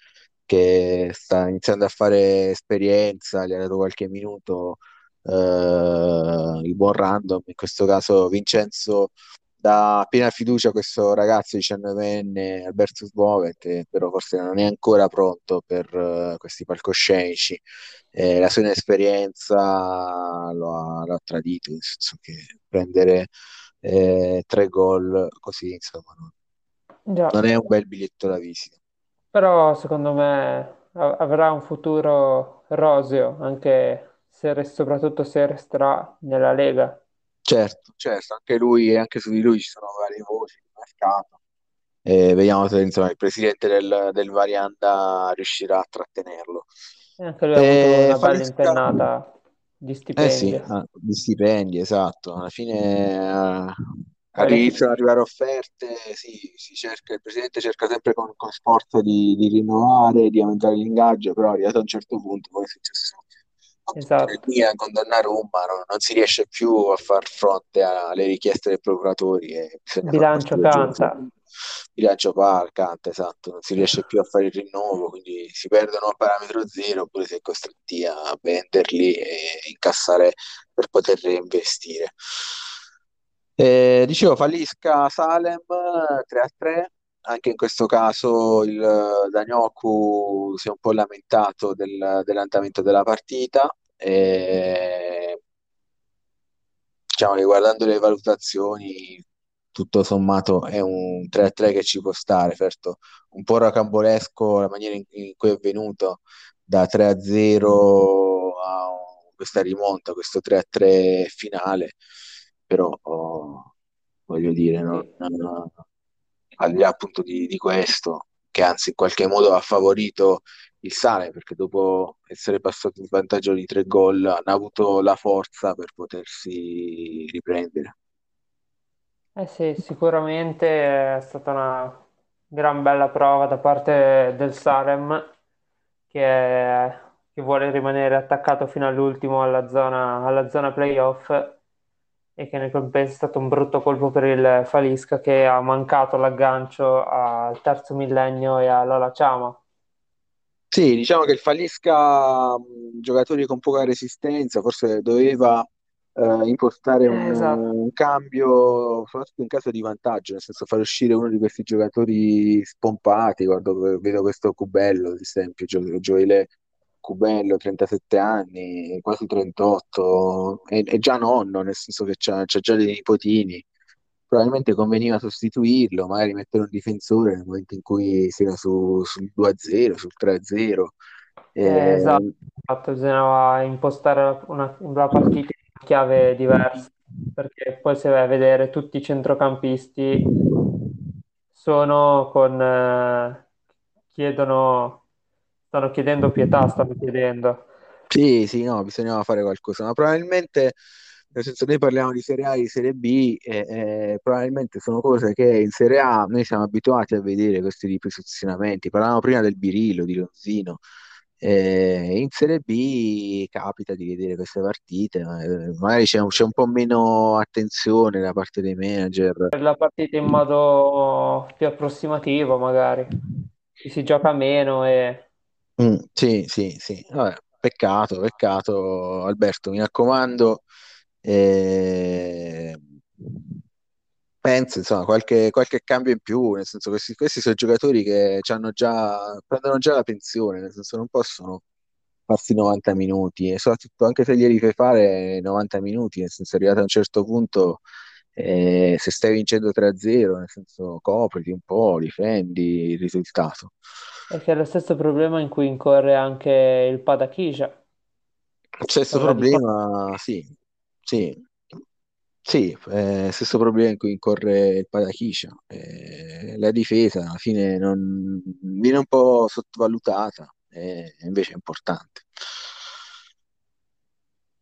che sta iniziando a fare esperienza, gli ha dato qualche minuto eh, il buon random, in questo caso Vincenzo dà piena fiducia a questo ragazzo 19enne Albertus Bove che però forse non è ancora pronto per eh, questi palcoscenici. Eh, la sua inesperienza lo ha, lo ha tradito nel senso che prendere eh, tre gol così insomma non, non è un bel biglietto da visita. Però secondo me avrà un futuro roseo, anche se, soprattutto se resterà nella Lega. Certo, certo, anche lui e anche su di lui ci sono varie voci di mercato. E vediamo se insomma, il presidente del, del Varianda riuscirà a trattenerlo. E anche lui ha avuto E una bella impennata di eh sì, ah, di stipendi, esatto. Alla fine eh, all'inizio ad arrivare offerte, sì, si cerca, il presidente cerca sempre con, con sforzo di, di rinnovare, di aumentare l'ingaggio, però arrivato a un certo punto, poi è successo Esatto, Milan con Donnarumma, non, non si riesce più a far fronte alle richieste dei procuratori e bilancio canta. Bilancio par, canta, esatto, non si riesce più a fare il rinnovo, quindi si perdono a parametro zero oppure si è costretti a venderli e incassare per poter reinvestire. Eh, dicevo, fallisca Salem 3-3, anche in questo caso il Danioku si è un po' lamentato del- dell'andamento della partita. E, diciamo che guardando le valutazioni, tutto sommato è un 3-3 che ci può stare, certo, un po' rocambolesco la maniera in, in cui è venuto da 3-0 a questa rimonta, questo 3-3 finale, però oh, voglio dire, non- non- al di là appunto di, di questo, che anzi in qualche modo ha favorito il Sale, perché dopo essere passato in vantaggio di tre gol hanno avuto la forza per potersi riprendere. Eh sì, sicuramente è stata una gran bella prova da parte del Salem che che vuole rimanere attaccato fino all'ultimo alla zona, alla zona playoff e che nel compenso è stato un brutto colpo per il Falisca che ha mancato l'aggancio al terzo millennio e all'Ola Ciama. Sì, diciamo che il Falisca, giocatori con poca resistenza, forse doveva eh, impostare un, Esatto, un cambio, soprattutto in caso di vantaggio, nel senso far uscire uno di questi giocatori spompati. Guardo, vedo questo Cubello, ad esempio, Gio- Gioele Cubello, 37 anni, quasi 38, è, è già nonno, nel senso che c'ha, c'ha già dei nipotini. Probabilmente conveniva sostituirlo, magari mettere un difensore nel momento in cui si era su, sul 2-0, sul 3-0. eh, Eh, esatto, bisognava impostare una, la partita in una chiave diversa perché poi se vai a vedere tutti i centrocampisti sono con, eh, chiedono, stanno chiedendo pietà, stanno chiedendo. Sì, sì, no, bisognava fare qualcosa, ma probabilmente, nel senso, noi parliamo di Serie A e di Serie B, e, e probabilmente sono cose che in Serie A noi siamo abituati a vedere questi tipi di posizionamenti. Parlavamo prima del Birillo, di Lonzino, e in Serie B capita di vedere queste partite, eh, magari c'è un, c'è un po' meno attenzione da parte dei manager. Per la partita in modo più approssimativo, magari. Si gioca meno e Mm, sì, sì, sì, vabbè, peccato, peccato, Alberto, mi raccomando. eh, Penso, insomma, qualche, qualche cambio in più, nel senso questi, questi sono giocatori che c'hanno già, prendono già la pensione, nel senso non possono farsi 90 minuti e soprattutto anche se glieli fai fare 90 minuti, nel senso arrivato a un certo punto, eh, se stai vincendo 3-0, nel senso copriti un po', difendi il risultato. Che è lo stesso problema in cui incorre anche il Padakija Stesso problema, sì, sì, sì, eh, stesso problema in cui incorre il Parachiscia. Eh, la difesa alla fine non, viene un po' sottovalutata, e invece è importante.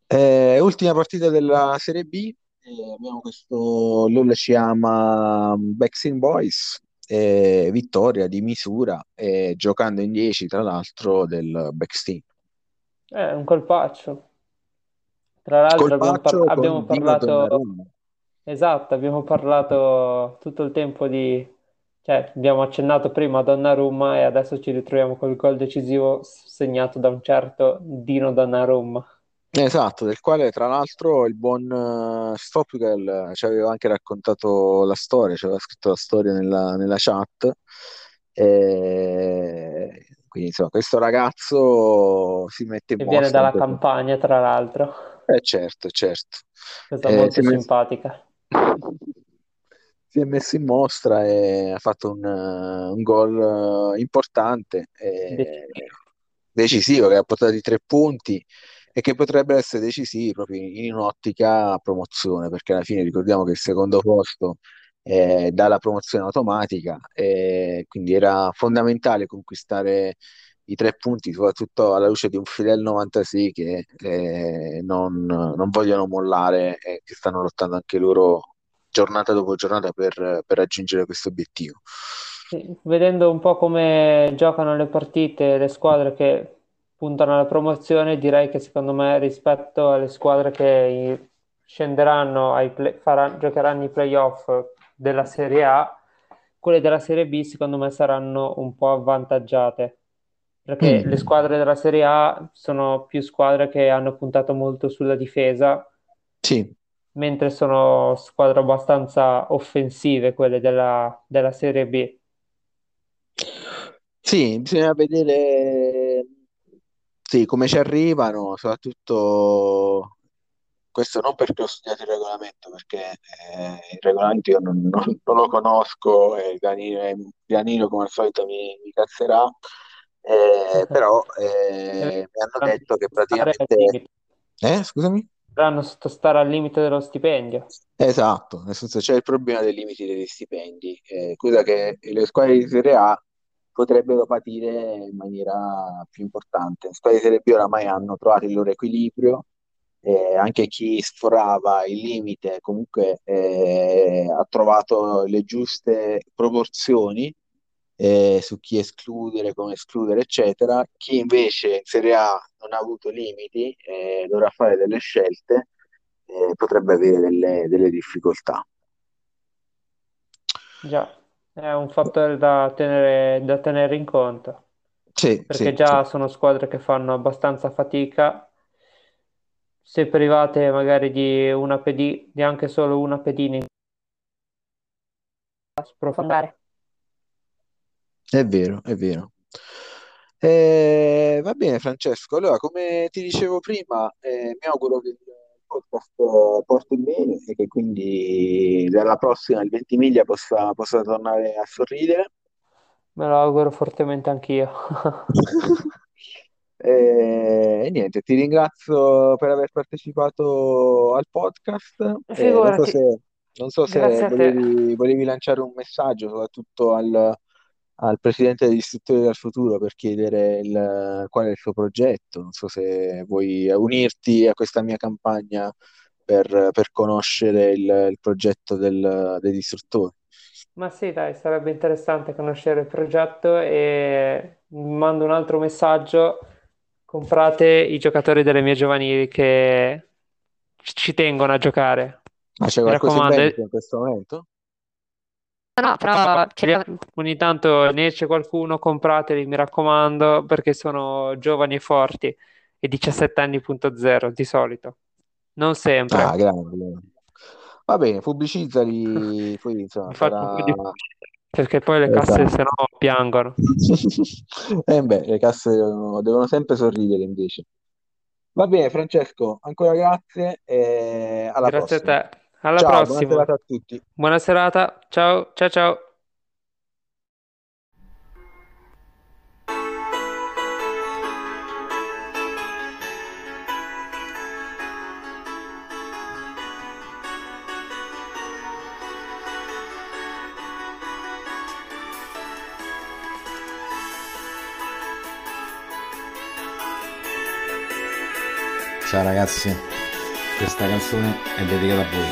Eh, ultima partita della Serie B, eh, abbiamo questo LoL ci ama Backstreet Boys, eh, vittoria di misura, eh, giocando in 10 tra l'altro del Backstreet. È un colpaccio. Tra l'altro abbiamo, par- Colpaccio abbiamo con Dino parlato, esatto, abbiamo parlato tutto il tempo di, cioè abbiamo accennato prima a Donnarumma e adesso ci ritroviamo col gol decisivo segnato da un certo Dino Donnarumma. Esatto, del quale tra l'altro il buon eh, Stoppel ci aveva anche raccontato la storia, ci aveva scritto la storia nella, nella chat. E quindi insomma, questo ragazzo si mette in che viene dalla anche campagna, tra l'altro, eh, certo, certo. cosa Eh, molto è messo... simpatica. si è messo in mostra e ha fatto un, eh, un gol eh, importante, e decisivo, che ha portato i tre punti e che potrebbe essere decisivi proprio in, un'ottica promozione, perché alla fine ricordiamo che il secondo posto è dalla promozione automatica e quindi era fondamentale conquistare i tre punti, soprattutto alla luce di un Fidel 96 che eh, non, non vogliono mollare e che stanno lottando anche loro giornata dopo giornata per, per raggiungere questo obiettivo. Vedendo un po' come giocano le partite, le squadre che puntano alla promozione, direi che secondo me rispetto alle squadre che scenderanno, ai play- farà- giocheranno i playoff della Serie A, quelle della Serie B secondo me saranno un po' avvantaggiate, perché le Mm, squadre della Serie A sono più squadre che hanno puntato molto sulla difesa, sì, mentre sono squadre abbastanza offensive quelle della della Serie B. sì, bisogna vedere sì, come ci arrivano, soprattutto questo non perché ho studiato il regolamento, perché eh, il regolamento io non, non- non lo conosco e Danilo, Danilo, come al solito mi, mi cazzerà, eh, però eh, mi hanno detto che praticamente... Eh, scusami? dovranno sottostare al limite dello stipendio. Esatto, nel senso c'è il problema dei limiti degli stipendi, eh, cosa che le squadre di Serie A potrebbero patire in maniera più importante. Le squadre di Serie B oramai hanno trovato il loro equilibrio, eh, anche chi sforava il limite comunque eh, ha trovato le giuste proporzioni eh, su chi escludere, come escludere, eccetera. Chi invece in Serie A non ha avuto limiti e dovrà fare delle scelte, eh, potrebbe avere delle, delle difficoltà. Già, è un fattore da tenere, da tenere in conto, Sì, perché sì, già sì. sono squadre che fanno abbastanza fatica, se private magari di una PD, di anche solo una pedina in sprofondare. È vero, è vero. Eh, va bene, Francesco. Allora, come ti dicevo prima, eh, mi auguro che podcast porti bene e che quindi dalla prossima, il Ventimiglia, possa, possa tornare a sorridere. Me lo auguro fortemente anch'io. E, niente, ti ringrazio per aver partecipato al podcast. Eh, non so se, non so se volevi, volevi lanciare un messaggio, soprattutto al, al presidente degli istruttori del futuro per chiedere il- qual è il suo progetto. Non so se vuoi unirti a questa mia campagna per, per conoscere il, il progetto del- degli istruttori. Ma sì, dai, sarebbe interessante conoscere il progetto e mando un altro messaggio. Comprate i giocatori delle mie giovanili che ci tengono a giocare. Ma c'è Mi qualcosa raccomando, in questo momento? No, però ce li- ogni tanto ne esce qualcuno, comprateli, mi raccomando, perché sono giovani e forti e 17 anni.0 di solito. Non Ah, sempre. grande. Va bene, pubblicizzali, poi insomma Mi faccio un po' di sarà... pubblicità, perché poi le casse se Esatto. no piangono. Eh beh, le casse devono, devono sempre sorridere invece. Va bene, Francesco, ancora grazie e alla Grazie a prossima. te. Alla Ciao, buona prossima. serata a tutti. Buona serata. Ciao, ciao, ciao. Ciao ragazzi, questa canzone è dedicata a voi,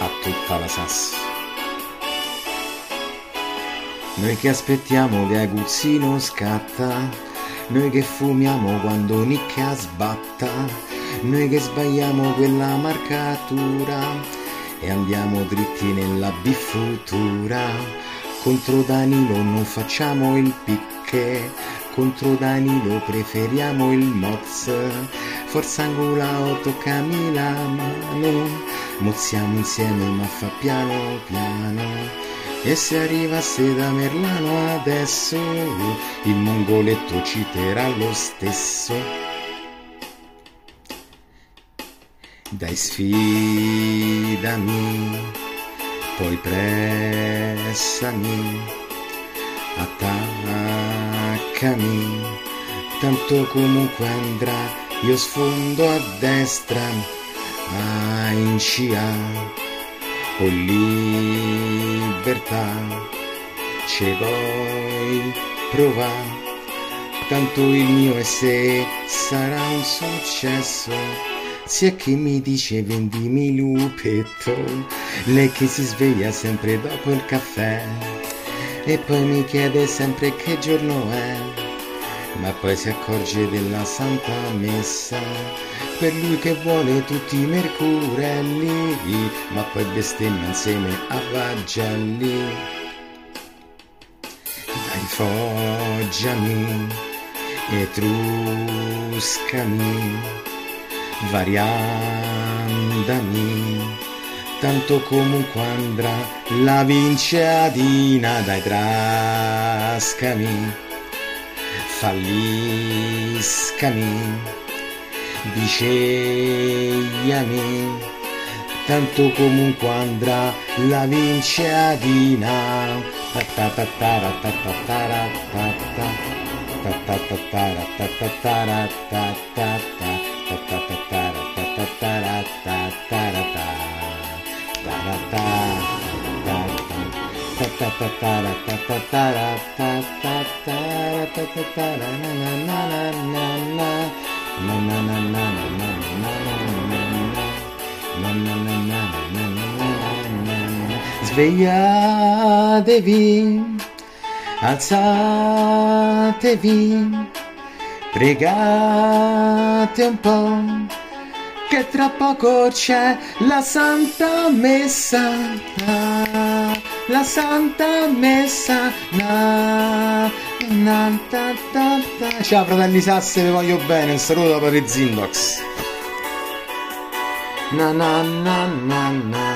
a tutta la Sass. Noi che aspettiamo che aguzzino scatta, noi che fumiamo quando nicchia sbatta, noi che sbagliamo quella marcatura e andiamo dritti nella biffutura. Contro Danilo non facciamo il picche, contro Danilo preferiamo il moz. Forza angolao, toccami la mano, mozziamo insieme ma fa piano piano. E se arrivasse da Merlano adesso, il mongoletto citerà lo stesso. Dai sfidami, poi pressami, attaccami, tanto comunque andrà, io sfondo a destra, a in scia, o libertà, ce puoi provare, tanto il mio e se sarà un successo. Sia che mi dice vendimi lupetto, lei che si sveglia sempre dopo il caffè. E poi mi chiede sempre che giorno è, ma poi si accorge della santa messa, per lui che vuole tutti i mercurelli, ma poi bestemmia insieme a Vagelli. Dai foggiami, etruscami, variandami, tanto comunque andrà la vinciadina, dai trascami, falliscami, dicegliami, tanto comunque andrà la vinciatina. Ta Svegliatevi, alzatevi, Pregate un po' che tra poco c'è la Santa Messa. La Santa Messa. Na, na, ta, ta, ta. Ciao fratelli Sasse, vi voglio bene. Un saluto da Patrick Zindox. Na na na na na.